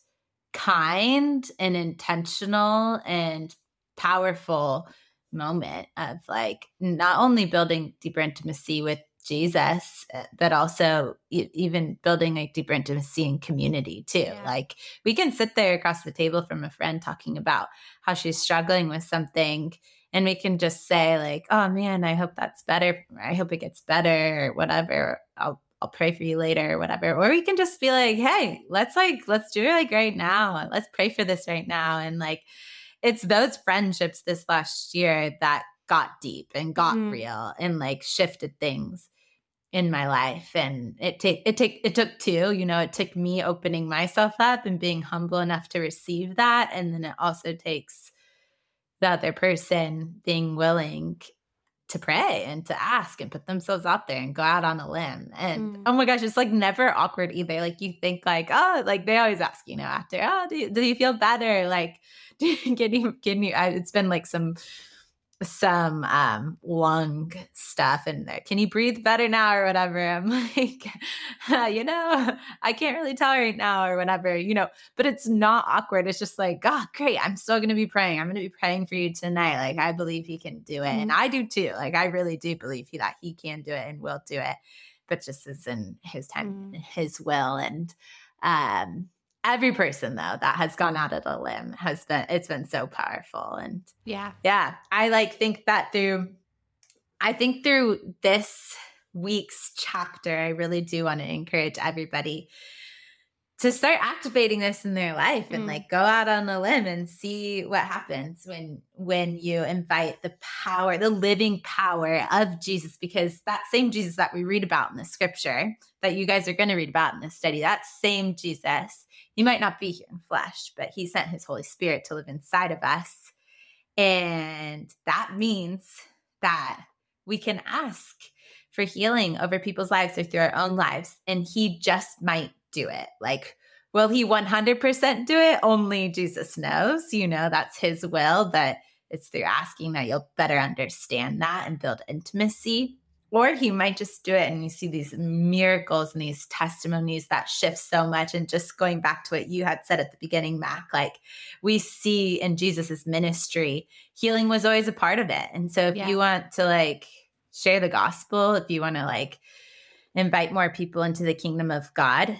Speaker 3: kind and intentional and powerful moment of like not only building deeper intimacy with Jesus, uh, but also even building a deeper intimacy and community too.
Speaker 2: Yeah.
Speaker 3: Like we can sit there across the table from a friend talking about how she's struggling with something, and we can just say like, "Oh man, I hope that's better. I hope it gets better, or whatever. I'll I'll pray for you later, or whatever." Or we can just be like, "Hey, let's like let's do it like right now. Let's pray for this right now." And like, it's those friendships this last year that got deep and got
Speaker 2: Mhm.
Speaker 3: real and like shifted things in my life and it take it take it took two you know it took me opening myself up and being humble enough to receive that and then it also takes the other person being willing to pray and to ask and put themselves out there and go out on a limb. And mm. oh my gosh it's like never awkward either. Like you think like oh like they always ask you know after oh do you, do you feel better? Like can you can you I, it's been like some some um lung stuff in there. Can you breathe better now or whatever? I'm like, you know, I can't really tell right now or whatever, you know, but it's not awkward. It's just like, oh, great. I'm still going to be praying. I'm going to be praying for you tonight. Like, I believe he can do it. Mm-hmm. And I do too. Like, I really do believe he, that he can do it and will do it, but just as in his time, mm-hmm. his will. And, um, every person though that has gone out of the limb has been it's been so powerful and
Speaker 2: yeah
Speaker 3: yeah i like think that through i think through this week's chapter i really do want to encourage everybody to start activating this in their life and mm. like go out on a limb and see what happens when when you invite the power the living power of jesus because that same jesus that we read about in the scripture that you guys are going to read about in this study that same jesus he might not be here in flesh but he sent his holy spirit to live inside of us and that means that we can ask for healing over people's lives or through our own lives and he just might do it. Like, will he 100% do it? Only Jesus knows. You know, that's his will, but it's through asking that you'll better understand that and build intimacy. Or he might just do it and you see these miracles and these testimonies that shift so much. And just going back to what you had said at the beginning, Mac, like we see in Jesus's ministry, healing was always a part of it. And so if yeah. you want to like share the gospel, if you want to like invite more people into the kingdom of God,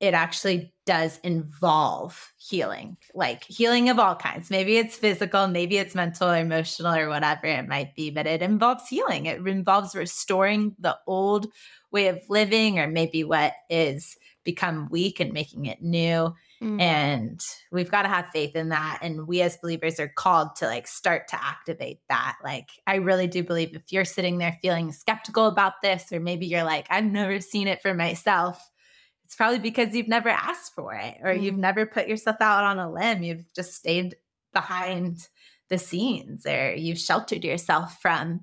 Speaker 3: it actually does involve healing, like healing of all kinds. Maybe it's physical, maybe it's mental or emotional or whatever it might be, but it involves healing. It involves restoring the old way of living or maybe what is become weak and making it new. Mm-hmm. And we've got to have faith in that. And we as believers are called to like start to activate that. Like, I really do believe if you're sitting there feeling skeptical about this, or maybe you're like, I've never seen it for myself it's probably because you've never asked for it or mm. you've never put yourself out on a limb. You've just stayed behind the scenes or you've sheltered yourself from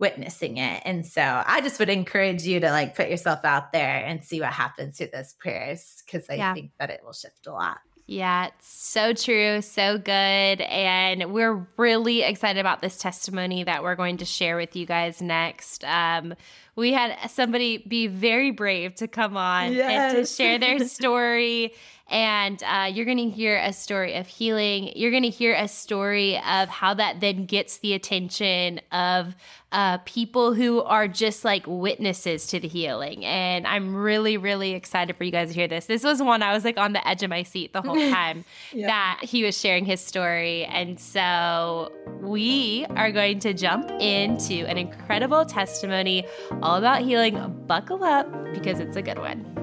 Speaker 3: witnessing it. And so I just would encourage you to like put yourself out there and see what happens through those prayers because I yeah. think that it will shift a lot.
Speaker 2: Yeah, it's so true, so good. And we're really excited about this testimony that we're going to share with you guys next. Um, we had somebody be very brave to come on yes. and to share their story and uh, you're going to hear a story of healing. You're going to hear a story of how that then gets the attention of uh, people who are just like witnesses to the healing. And I'm really, really excited for you guys to hear this. This was one I was like on the edge of my seat the whole time yeah. that he was sharing his story. And so we are going to jump into an incredible testimony all about healing. Buckle up because it's a good one.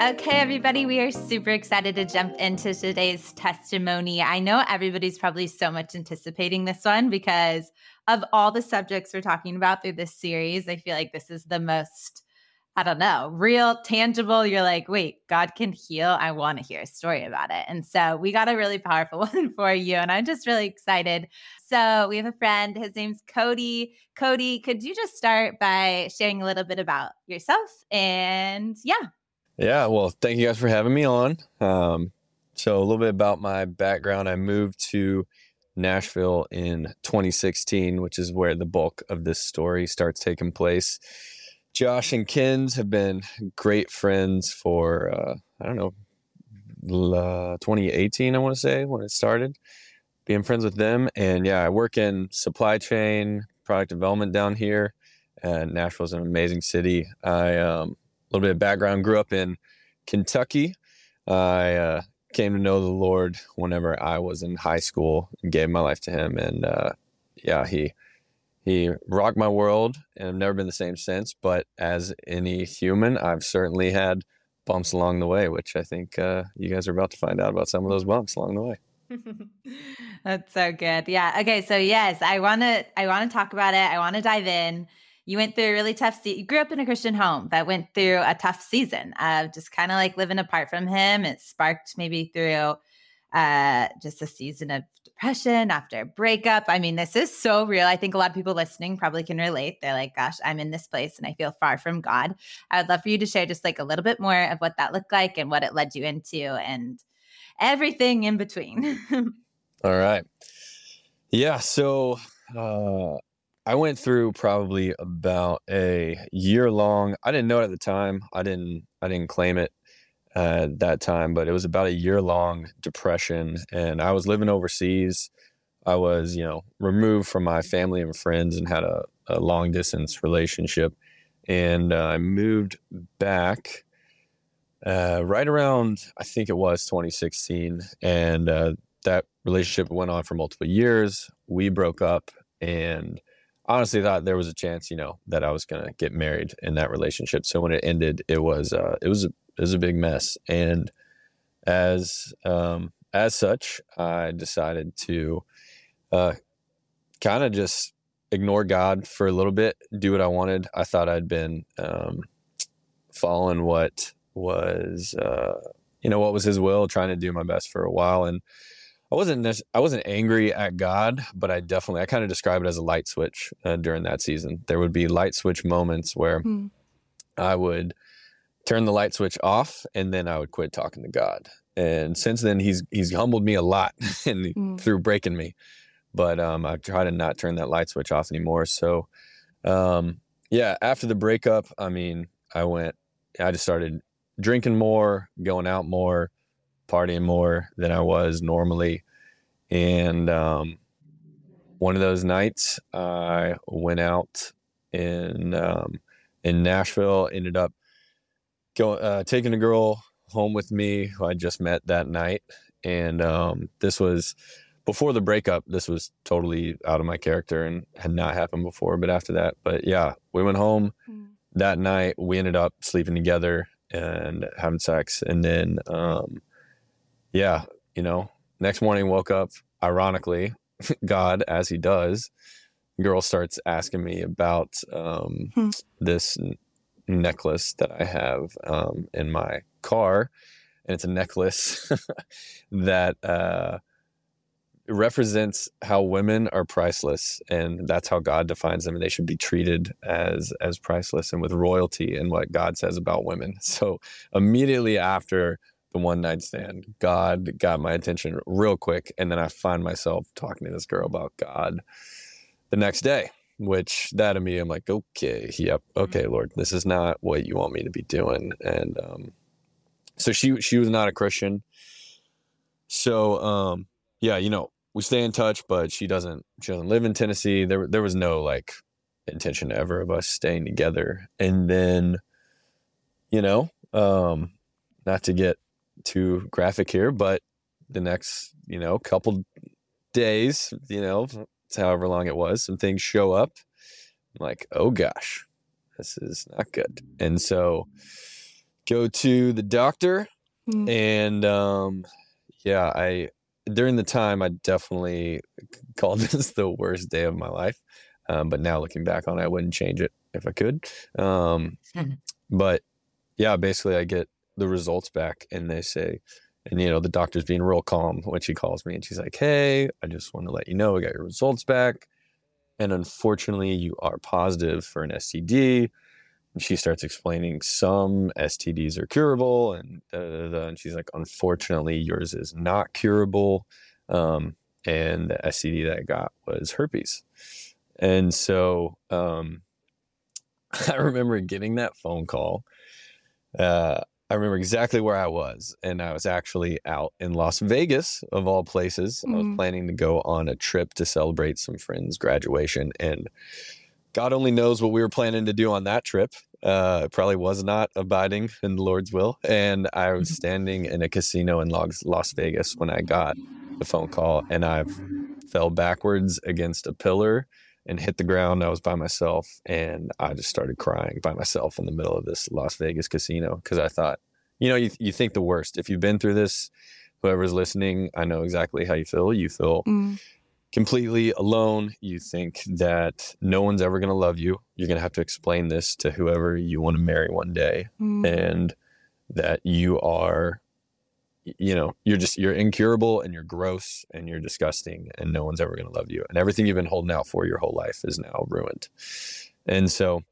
Speaker 3: Okay, everybody, we are super excited to jump into today's testimony. I know everybody's probably so much anticipating this one because of all the subjects we're talking about through this series. I feel like this is the most, I don't know, real, tangible. You're like, wait, God can heal. I want to hear a story about it. And so we got a really powerful one for you. And I'm just really excited. So we have a friend. His name's Cody. Cody, could you just start by sharing a little bit about yourself? And yeah,
Speaker 4: yeah, well, thank you guys for having me on. Um, so, a little bit about my background. I moved to Nashville in 2016, which is where the bulk of this story starts taking place. Josh and Kenz have been great friends for, uh, I don't know, uh, 2018, I want to say, when it started, being friends with them. And yeah, I work in supply chain, product development down here. And Nashville's an amazing city. I um, little bit of background grew up in Kentucky. I uh, came to know the Lord whenever I was in high school and gave my life to Him. And uh, yeah, He He rocked my world, and I've never been the same since. But as any human, I've certainly had bumps along the way, which I think uh, you guys are about to find out about some of those bumps along the way.
Speaker 3: That's so good. Yeah. Okay. So yes, I want to I want to talk about it. I want to dive in you went through a really tough se- you grew up in a christian home but went through a tough season of just kind of like living apart from him. It sparked maybe through uh just a season of depression after a breakup. I mean this is so real. I think a lot of people listening probably can relate. They're like gosh i'm in this place and i feel far from god. I would love for you to share just like a little bit more of what that looked like and what it led you into and everything in between.
Speaker 4: All right. Yeah. So uh, I went through probably about a year long. I didn't know it at the time. I didn't. I didn't claim it at that time, but it was about a year long depression, and I was living overseas. I was, you know, removed from my family and friends, and had a, a long distance relationship. And uh, I moved back uh, right around, I think it was 2016, and uh, that relationship went on for multiple years. We broke up and honestly thought there was a chance, you know, that I was going to get married in that relationship. So when it ended, it was uh, it was a, it was a big mess. And as um, as such, I decided to uh, kind of just ignore God for a little bit, do what I wanted. I thought I'd been um, following what was uh, you know what was His will, trying to do my best for a while, and I wasn't I wasn't angry at God, but I definitely I kind of describe it as a light switch uh, during that season. There would be light switch moments where
Speaker 1: Hmm.
Speaker 4: I would turn the light switch off and then I would quit talking to God. And since then he's he's humbled me a lot and
Speaker 1: Mm.
Speaker 4: through breaking me. But um I try to not turn that light switch off anymore. So um yeah, after the breakup, I mean, I went I just started drinking more, going out more, partying more than I was normally. And um, one of those nights, I went out in um, in Nashville. Ended up going uh, taking a girl home with me who I just met that night, and um, this was before the breakup. This was totally out of my character and had not happened before. But after that, but yeah, we went home
Speaker 1: Mm.
Speaker 4: that night. We ended up sleeping together and having sex, and then um, yeah, you know, next morning woke up, ironically, God, as he does, girl starts asking me about um,
Speaker 1: Hmm.
Speaker 4: this n- necklace that I have um, in my car. And it's a necklace that uh, represents how women are priceless. And that's how God defines them. And they should be treated as, as priceless and with royalty and what God says about women. So immediately after the one night stand. God got my attention real quick. And then I find myself talking to this girl about God the next day, which that to me, I'm like, okay, yep, okay, Lord, this is not what you want me to be doing. And um, so she she was not a Christian. So um, yeah, you know, we stay in touch, but she doesn't she doesn't live in Tennessee. There there was no like intention ever of us staying together. And then, you know, um, not to get too graphic here, but the next, you know, couple days, you know, it's however long it was, some things show up. I'm like, oh gosh, this is not good. And so go to the doctor
Speaker 1: Mm.
Speaker 4: and um yeah, I during the time I definitely called this the worst day of my life. Um, but now looking back on it, I wouldn't change it if I could. Um, but yeah, basically I get the results back and they say, and you know, the doctor's being real calm when she calls me and she's like, Hey, I just want to let you know we got your results back. And unfortunately, you are positive for an STD. And she starts explaining some STDs are curable and da, da, da, and she's like, unfortunately, yours is not curable. Um, and the STD that I got was herpes. And so um, I remember getting that phone call. Uh, I remember exactly where I was, and I was actually out in Las Vegas, of all places. I was
Speaker 1: Mhm.
Speaker 4: planning to go on a trip to celebrate some friends' graduation, and God only knows what we were planning to do on that trip. Uh, it probably was not abiding in the Lord's will, and I was standing in a casino in Las Vegas when I got the phone call, and I fell backwards against a pillar and hit the ground. I was by myself and I just started crying by myself in the middle of this Las Vegas casino because I thought, you know, you, you think the worst. If you've been through this, whoever's listening, I know exactly how you feel. You feel
Speaker 1: Mm.
Speaker 4: completely alone. You think that no one's ever going to love you. You're going to have to explain this to whoever you want to marry one day,
Speaker 2: Mm.
Speaker 4: and that you are, you know, you're just you're incurable and you're gross and you're disgusting, and no one's ever going to love you. And everything you've been holding out for your whole life is now ruined. And so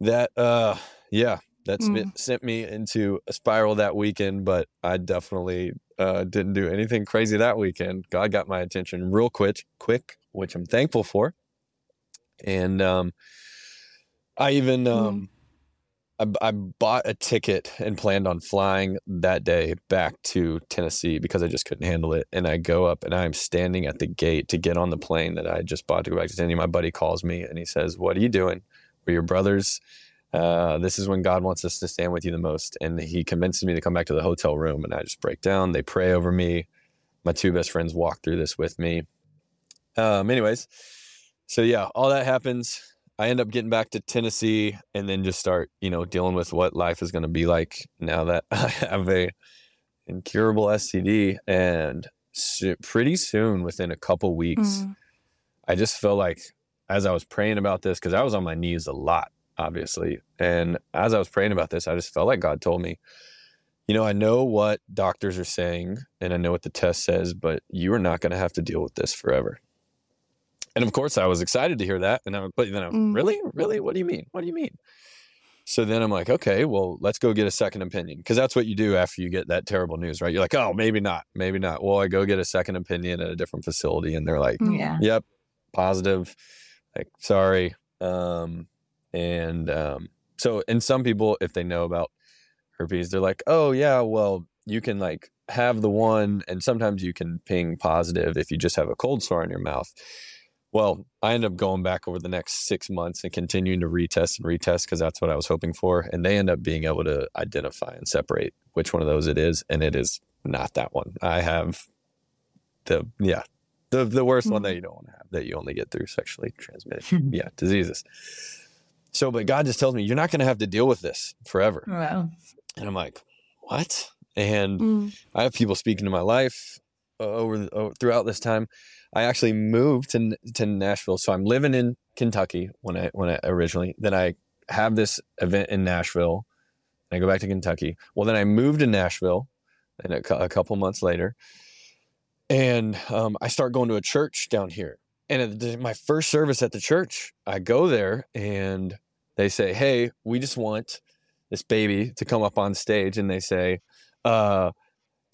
Speaker 4: that, uh, yeah, that smi- sent me into a spiral that weekend. But I definitely uh, didn't do anything crazy that weekend. God got my attention real quick, quick, which I'm thankful for. And um, I even um, I, I bought a ticket and planned on flying that day back to Tennessee because I just couldn't handle it. And I go up and I'm standing at the gate to get on the plane that I just bought to go back to Tennessee. My buddy calls me and he says, "What are you doing? We're your brothers." Uh, this is when God wants us to stand with you the most. And he convinces me to come back to the hotel room and I just break down. They pray over me. My two best friends walk through this with me. Um, anyways, so yeah, all that happens. I end up getting back to Tennessee and then just start, you know, dealing with what life is going to be like now that I have a incurable STD. And so pretty soon, within a couple weeks,
Speaker 2: Mm.
Speaker 4: I just felt like as I was praying about this, because I was on my knees a lot, obviously. And as I was praying about this, I just felt like God told me, you know, I know what doctors are saying and I know what the test says, but you are not going to have to deal with this forever. And of course, I was excited to hear that. And I, but then I was,
Speaker 2: Mm.
Speaker 4: really? Really? What do you mean? What do you mean? So then I'm like, okay, well, let's go get a second opinion. Because that's what you do after you get that terrible news, right? You're like, oh, maybe not, maybe not. Well, I go get a second opinion at a different facility, and they're like,
Speaker 2: Mm.
Speaker 3: Yeah.
Speaker 4: yep, positive. Like, sorry. Um, and um, so, and some people, if they know about herpes, they're like, oh, yeah, well, you can like have the one, and sometimes you can ping positive if you just have a cold sore on your mouth. Well, I ended up going back over the next six months and continuing to retest and retest because that's what I was hoping for. And they end up being able to identify and separate which one of those it is. And it is not that one. I have the, yeah, the, the worst one that you don't want to have that you only get through sexually transmitted, yeah, diseases. So, but God just tells me, you're not going to have to deal with this forever.
Speaker 3: Well,
Speaker 4: And I'm like, what? And
Speaker 2: Mm.
Speaker 4: I have people speaking to my life uh, over, the- o- throughout this time. I actually moved to to Nashville, so I'm living in Kentucky when I when I originally. Then I have this event in Nashville, and I go back to Kentucky. Well, then I moved to Nashville, and a, a couple months later, and um, I start going to a church down here. And the, my first service at the church, I go there, and they say, "Hey, we just want this baby to come up on stage," and they say, uh,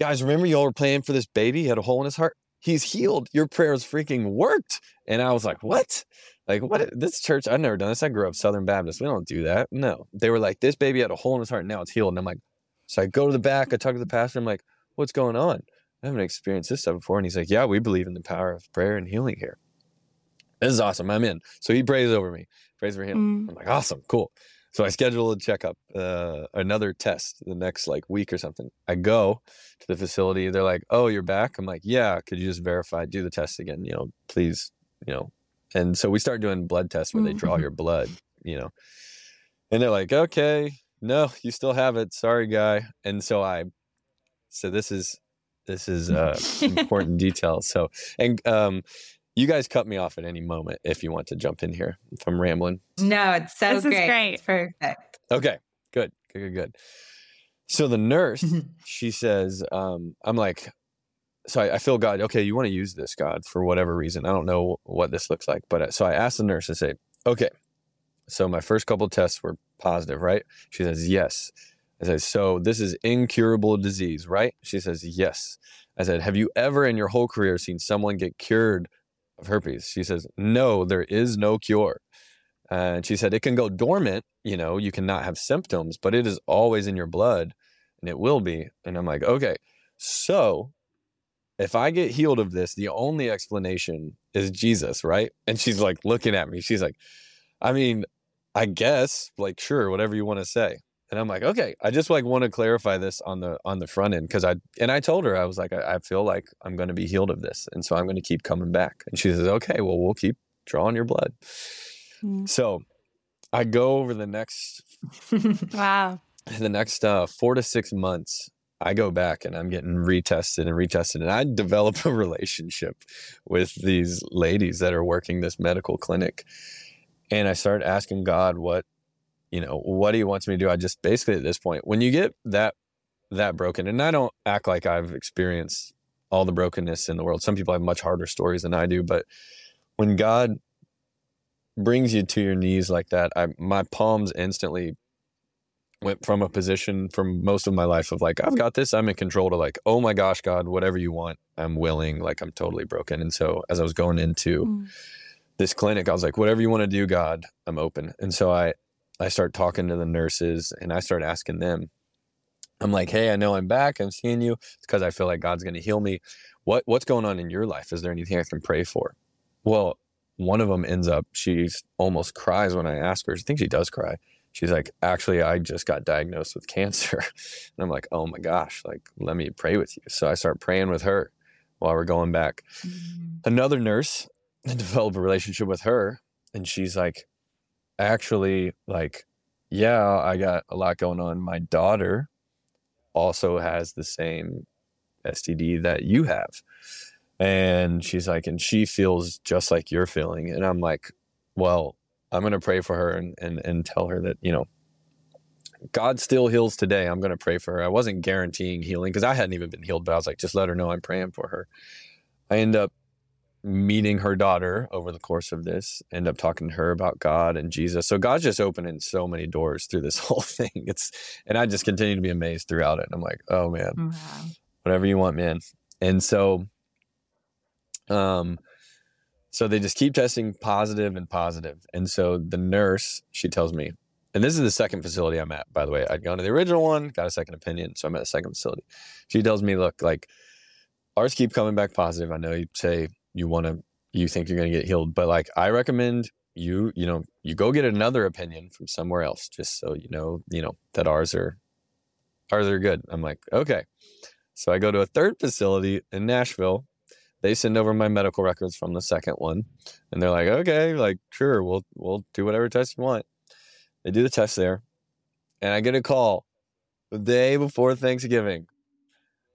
Speaker 4: "Guys, remember y'all were praying for this baby? He had a hole in his heart." He's healed. Your prayers freaking worked. And I was like, what? Like, what? This church, I've never done this. I grew up Southern Baptist. We don't do that. No. They were like, this baby had a hole in his heart. And now it's healed. And I'm like, so I go to the back. I talk to the pastor. I'm like, what's going on? I haven't experienced this stuff before. And he's like, yeah, we believe in the power of prayer and healing here. This is awesome. I'm in. So he prays over me, prays for him.
Speaker 2: Mm.
Speaker 4: I'm like, awesome, cool. So I schedule a checkup, uh, another test the next like week or something. I go to the facility. They're like, "Oh, you're back." I'm like, "Yeah." Could you just verify, do the test again? You know, please. You know, and so we start doing blood tests where they draw
Speaker 3: Mhm.
Speaker 4: your blood. You know, and they're like, "Okay, no, you still have it. Sorry, guy." And so I, so this is this is uh, important detail. So and um, you guys cut me off at any moment if you want to jump in here if I'm rambling.
Speaker 3: no, it's so
Speaker 2: This is
Speaker 3: great.
Speaker 2: great.
Speaker 3: It's perfect.
Speaker 4: Okay, good, good, good, good. So the nurse, she says, um, I'm like, so I, I feel God, okay, you want to use this, God, for whatever reason. I don't know what this looks like. But so I asked the nurse, I say, okay, so my first couple tests were positive, right? She says, yes. I said, so this is incurable disease, right? She says, yes. I said, have you ever in your whole career seen someone get cured of herpes? She says, no, there is no cure. And she said, it can go dormant, you know, you cannot have symptoms, but it is always in your blood and it will be. And I'm like, okay, so if I get healed of this, the only explanation is Jesus, right? And she's like looking at me. She's like, I mean, I guess, like, sure, whatever you want to say. And I'm like, okay, I just like want to clarify this on the on the front end because I and I told her I was like, I, I feel like I'm going to be healed of this, and so I'm going to keep coming back. And she says, okay, well, we'll keep drawing your blood.
Speaker 2: Mm.
Speaker 4: So I go over the next
Speaker 2: Wow.
Speaker 4: the next uh, four to six months I go back and I'm getting retested and retested, and I develop a relationship with these ladies that are working this medical clinic. And I start asking God what, you know, what He wants me to do. I just basically at this point, when you get that that broken, and I don't act like I've experienced all the brokenness in the world. Some people have much harder stories than I do, but when God brings you to your knees like that, I my palms instantly went from a position from most of my life of like I've got this, I'm in control to like, oh my gosh, God, whatever you want, I'm willing, like I'm totally broken. And so as I was going into mm. this clinic, I was like, whatever you want to do, God, I'm open. And so I I start talking to the nurses and I start asking them, I'm like, hey, I know I'm back. I'm seeing you. It's because I feel like God's going to heal me. What what's going on in your life? Is there anything I can pray for? Well, one of them ends up. She almost cries when I ask her. I think she does cry. She's like, actually, I just got diagnosed with cancer, and I'm like, oh my gosh, like let me pray with you. So I start praying with her while we're going back. Mm-hmm. Another nurse develop a relationship with her, and she's like, actually, like, yeah, I got a lot going on. My daughter also has the same STD that you have. And she's like, and she feels just like you're feeling. And I'm like, well, I'm going to pray for her and, and, and tell her that, you know, God still heals today. I'm going to pray for her. I wasn't guaranteeing healing because I hadn't even been healed, but I was like, just let her know I'm praying for her. I end up meeting her daughter over the course of this, end up talking to her about God and Jesus. So God's just opening so many doors through this whole thing. It's and I just continue to be amazed throughout it. I'm like, oh man, wow. whatever you want, man. And so um so they just keep testing positive and positive. And so the nurse, she tells me, and this is the second facility I'm at, by the way. I'd gone to the original one, got a second opinion. So I'm at the second facility. She tells me, look, like ours keep coming back positive. I know you say you want to you think you're going to get healed but like i recommend you you know you go get another opinion from somewhere else just so you know you know that ours are ours are good. I'm like okay. So i go to a third facility in nashville. They send over my medical records from the second one and they're like okay like sure we'll we'll do whatever test you want. They do the test there and i get a call the day before thanksgiving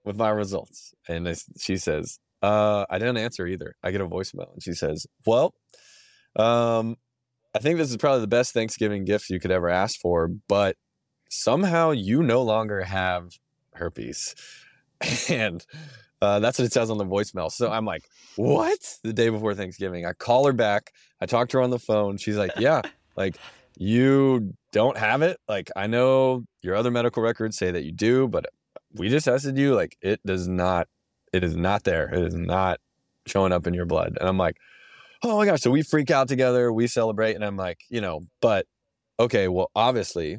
Speaker 4: with my results and they, she says uh, I didn't answer either. I get a voicemail and she says, Well, um, I think this is probably the best Thanksgiving gift you could ever ask for, but somehow you no longer have herpes. and uh, that's what it says on the voicemail. So I'm like, What? The day before Thanksgiving. I call her back. I talk to her on the phone. She's like, Yeah, like you don't have it. Like I know your other medical records say that you do, but we just tested you. Like it does not it is not there. It is not showing up in your blood. And I'm like, oh my gosh. So we freak out together, we celebrate. And I'm like, you know, but okay, well, obviously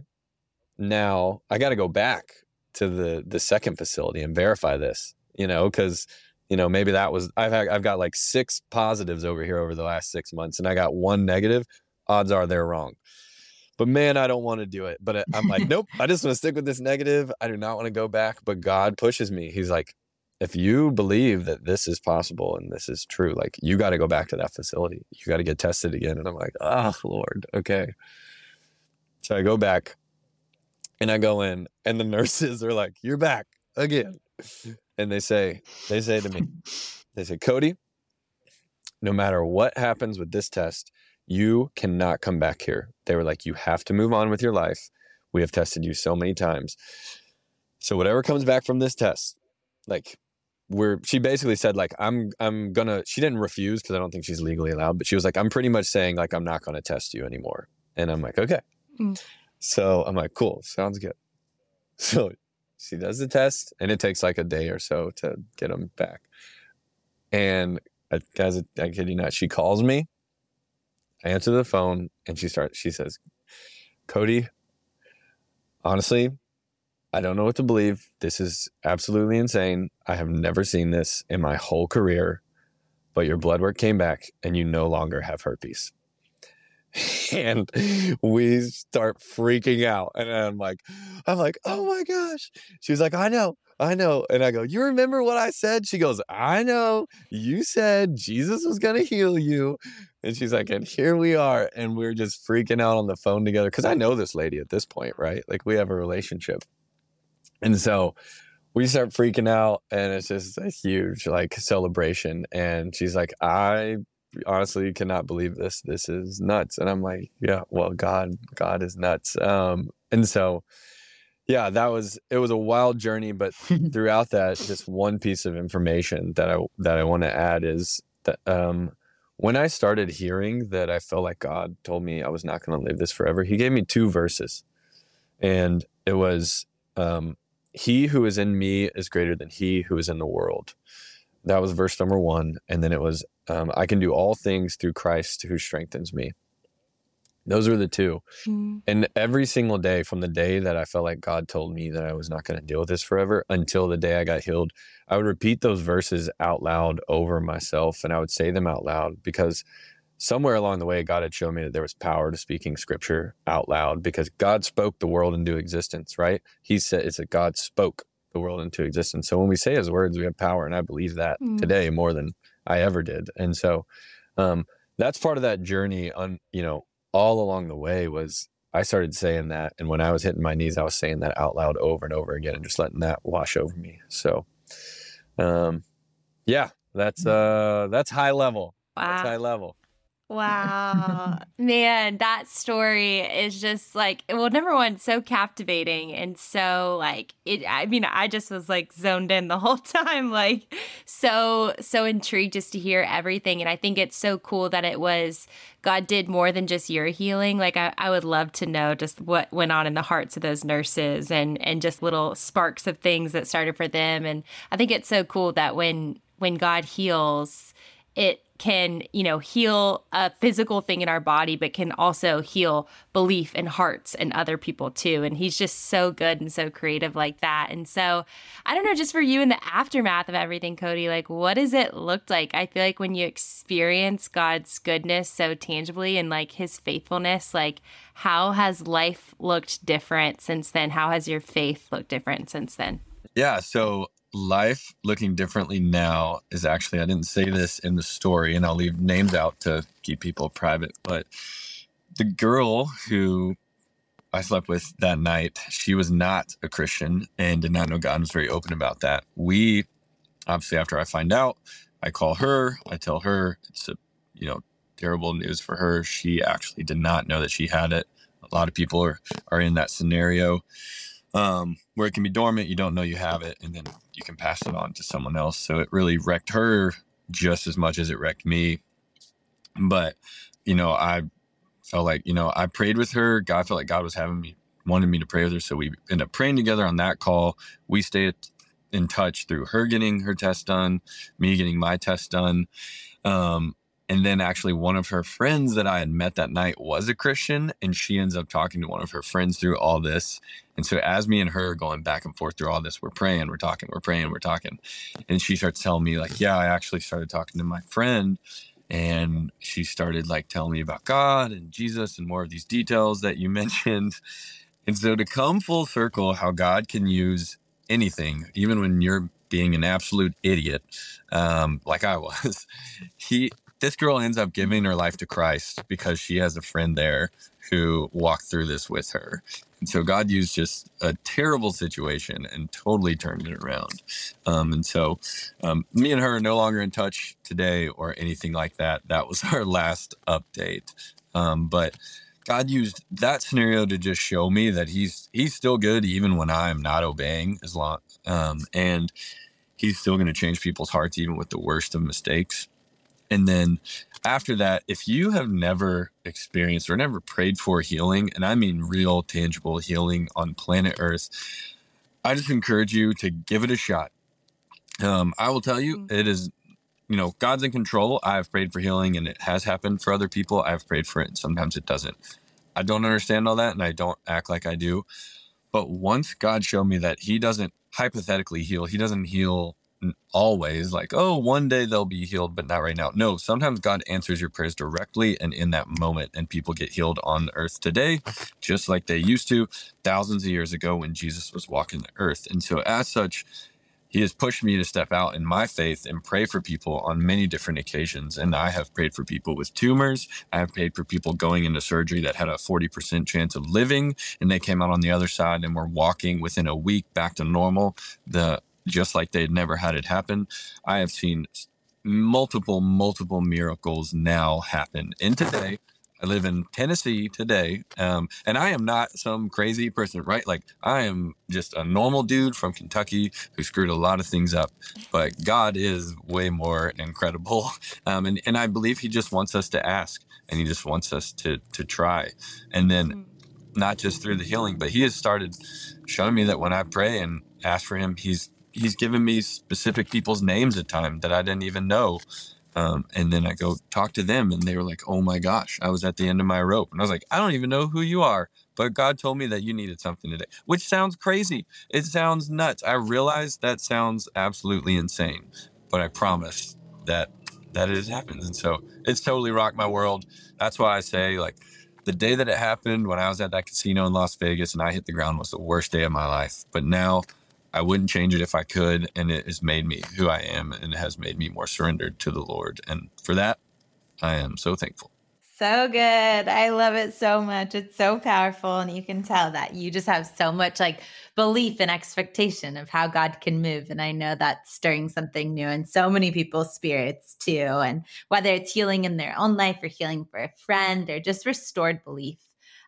Speaker 4: now I got to go back to the the second facility and verify this, you know, because you know maybe that was I've had, I've got like six positives over here over the last six months, and I got one negative. Odds are they're wrong. But man, I don't want to do it. But uh, I'm like, nope. I just want to stick with this negative. I do not want to go back. But God pushes me. He's like, if you believe that this is possible and this is true, like you got to go back to that facility. You got to get tested again. And I'm like, oh, Lord, okay. So I go back and I go in, and the nurses are like, you're back again. And they say, they say to me, they say, Cody, no matter what happens with this test, you cannot come back here. They were like, you have to move on with your life. We have tested you so many times. So whatever comes back from this test, like we're she basically said like i'm i'm gonna she didn't refuse because i don't think she's legally allowed but she was like i'm pretty much saying like i'm not gonna test you anymore. And i'm like okay. Mm. so i'm like cool sounds good. So she does the test and it takes like a day or so to get them back. And I, guys i kid you not she calls me i answer the phone and she starts she says cody honestly I don't know what to believe. This is absolutely insane. I have never seen this in my whole career, but your blood work came back and you no longer have herpes. and we start freaking out. And I'm like, I'm like, oh my gosh. She's like, I know, I know. And I go, You remember what I said? She goes, I know. You said Jesus was going to heal you. And she's like, And here we are. And we're just freaking out on the phone together. Cause I know this lady at this point, right? Like we have a relationship. And so we start freaking out and it's just a huge like celebration and she's like i honestly cannot believe this. This is nuts. And i'm like yeah well god god is nuts. Um and so yeah that was it was a wild journey but throughout that just one piece of information that i that i want to add is that um when i started hearing that i felt like god told me i was not going to live this forever he gave me two verses. And it was um he who is in me is greater than he who is in the world. That was verse number one and then it was um, i can do all things through christ who strengthens me. Those are the two.
Speaker 2: Mm.
Speaker 4: and every single day from the day that i felt like god told me that i was not going to deal with this forever until the day i got healed i would repeat those verses out loud over myself and i would say them out loud because somewhere along the way god had shown me that there was power to speaking scripture out loud because god spoke the world into existence right he said it's that god spoke the world into existence so when we say his words we have power and i believe that
Speaker 2: Mm.
Speaker 4: today more than i ever did and so um, that's part of that journey on you know all along the way was I started saying that, and when I was hitting my knees, I was saying that out loud over and over again, and just letting that wash over me. So, um, yeah, that's uh, that's high level. That's high level.
Speaker 2: Wow. Man, that story is just like, well, number one, so captivating. And so, like, it, I mean, I just was like zoned in the whole time, like, so, so intrigued just to hear everything. And I think it's so cool that it was, God did more than just your healing. Like, I, I would love to know just what went on in the hearts of those nurses and, and just little sparks of things that started for them. And I think it's so cool that when, when God heals, it can, you know, heal a physical thing in our body, but can also heal belief and hearts and other people too. And he's just so good and so creative like that. And so I don't know, just for you in the aftermath of everything, Cody, like what does it look like? I feel like when you experience God's goodness so tangibly and like his faithfulness, like how has life looked different since then? How has your faith looked different since then?
Speaker 4: Yeah. So life looking differently now is actually I didn't say this in the story, and I'll leave names out to keep people private, but the girl who I slept with that night, she was not a Christian and did not know God and was very open about that. We obviously after I find out, I call her, I tell her it's a you know, terrible news for her. She actually did not know that she had it. A lot of people are, are in that scenario um, where it can be dormant, you don't know you have it, and then you can pass it on to someone else. So it really wrecked her just as much as it wrecked me. But, you know, I felt like, you know, I prayed with her. God felt like God was having me, wanted me to pray with her. So we ended up praying together on that call. We stayed in touch through her getting her test done, me getting my test done. Um, and then actually one of her friends that I had met that night was a Christian and she ends up talking to one of her friends through all this. And so as me and her are going back and forth through all this, we're praying, we're talking, we're praying, we're talking. And she starts telling me like, yeah, I actually started talking to my friend and she started like telling me about God and Jesus and more of these details that you mentioned. And so to come full circle, how God can use anything, even when you're being an absolute idiot, um, like I was, he this girl ends up giving her life to Christ because she has a friend there who walked through this with her. And so God used just a terrible situation and totally turned it around. Um, and so um, me and her are no longer in touch today or anything like that. That was our last update. Um, but God used that scenario to just show me that he's he's still good even when I'm not obeying as long um, and he's still going to change people's hearts even with the worst of mistakes. And then after that, if you have never experienced or never prayed for healing, and I mean real tangible healing on planet Earth, I just encourage you to give it a shot. Um, I will tell you, it is, you know, God's in control. I've prayed for healing and it has happened for other people. I've prayed for it and sometimes it doesn't. I don't understand all that and I don't act like I do. But once God showed me that He doesn't hypothetically heal, He doesn't heal always like oh one day they'll be healed but not right now no sometimes god answers your prayers directly and in that moment and people get healed on earth today just like they used to thousands of years ago when jesus was walking the earth and so as such he has pushed me to step out in my faith and pray for people on many different occasions. And I have prayed for people with tumors. I have prayed for people going into surgery that had a 40% chance of living, and they came out on the other side and were walking within a week back to normal, the just like they'd never had it happen. I have seen multiple, multiple miracles now happen And today I live in Tennessee today, um, and I am not some crazy person, right? Like I am just a normal dude from Kentucky who screwed a lot of things up, but God is way more incredible, um, and and I believe He just wants us to ask, and He just wants us to to try, and then mm-hmm. not just through the healing, but He has started showing me that when I pray and ask for Him, He's He's given me specific people's names at time that I didn't even know um, and then I go talk to them, and they were like, "Oh my gosh, I was at the end of my rope," and I was like, "I don't even know who you are, but God told me that you needed something today," which sounds crazy. It sounds nuts. I realize that sounds absolutely insane, but I promise that that it happens, and so it's totally rocked my world. That's why I say like. The day that it happened when I was at that casino in Las Vegas and I hit the ground was the worst day of my life. But now I wouldn't change it if I could. And it has made me who I am and has made me more surrendered to the Lord. And for that, I am so thankful.
Speaker 3: So good. I love it so much. It's so powerful. And you can tell that you just have so much like belief and expectation of how God can move. And I know that's stirring something new in so many people's spirits too. And whether it's healing in their own life or healing for a friend or just restored belief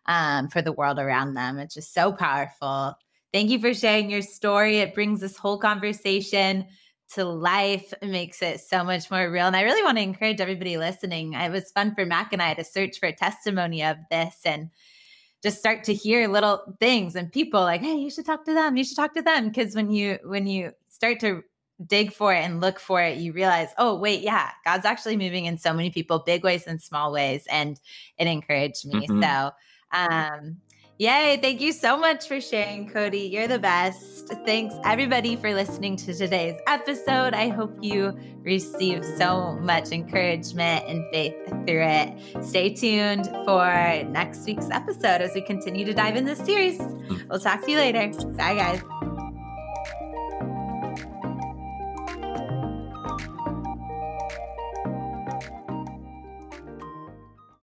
Speaker 3: um, for the world around them, it's just so powerful. Thank you for sharing your story. It brings this whole conversation to life. It makes it so much more real. And I really want to encourage everybody listening. It was fun for Mac and I to search for a testimony of this and just start to hear little things and people like, hey, you should talk to them. You should talk to them. Cause when you when you start to dig for it and look for it, you realize, oh, wait, yeah, God's actually moving in so many people, big ways and small ways. And it encouraged me. Mm-hmm. So um Yay. Thank you so much for sharing, Cody. You're the best. Thanks, everybody, for listening to today's episode. I hope you receive so much encouragement and faith through it. Stay tuned for next week's episode as we continue to dive in this series. Hmm. We'll talk to you later. Bye, guys.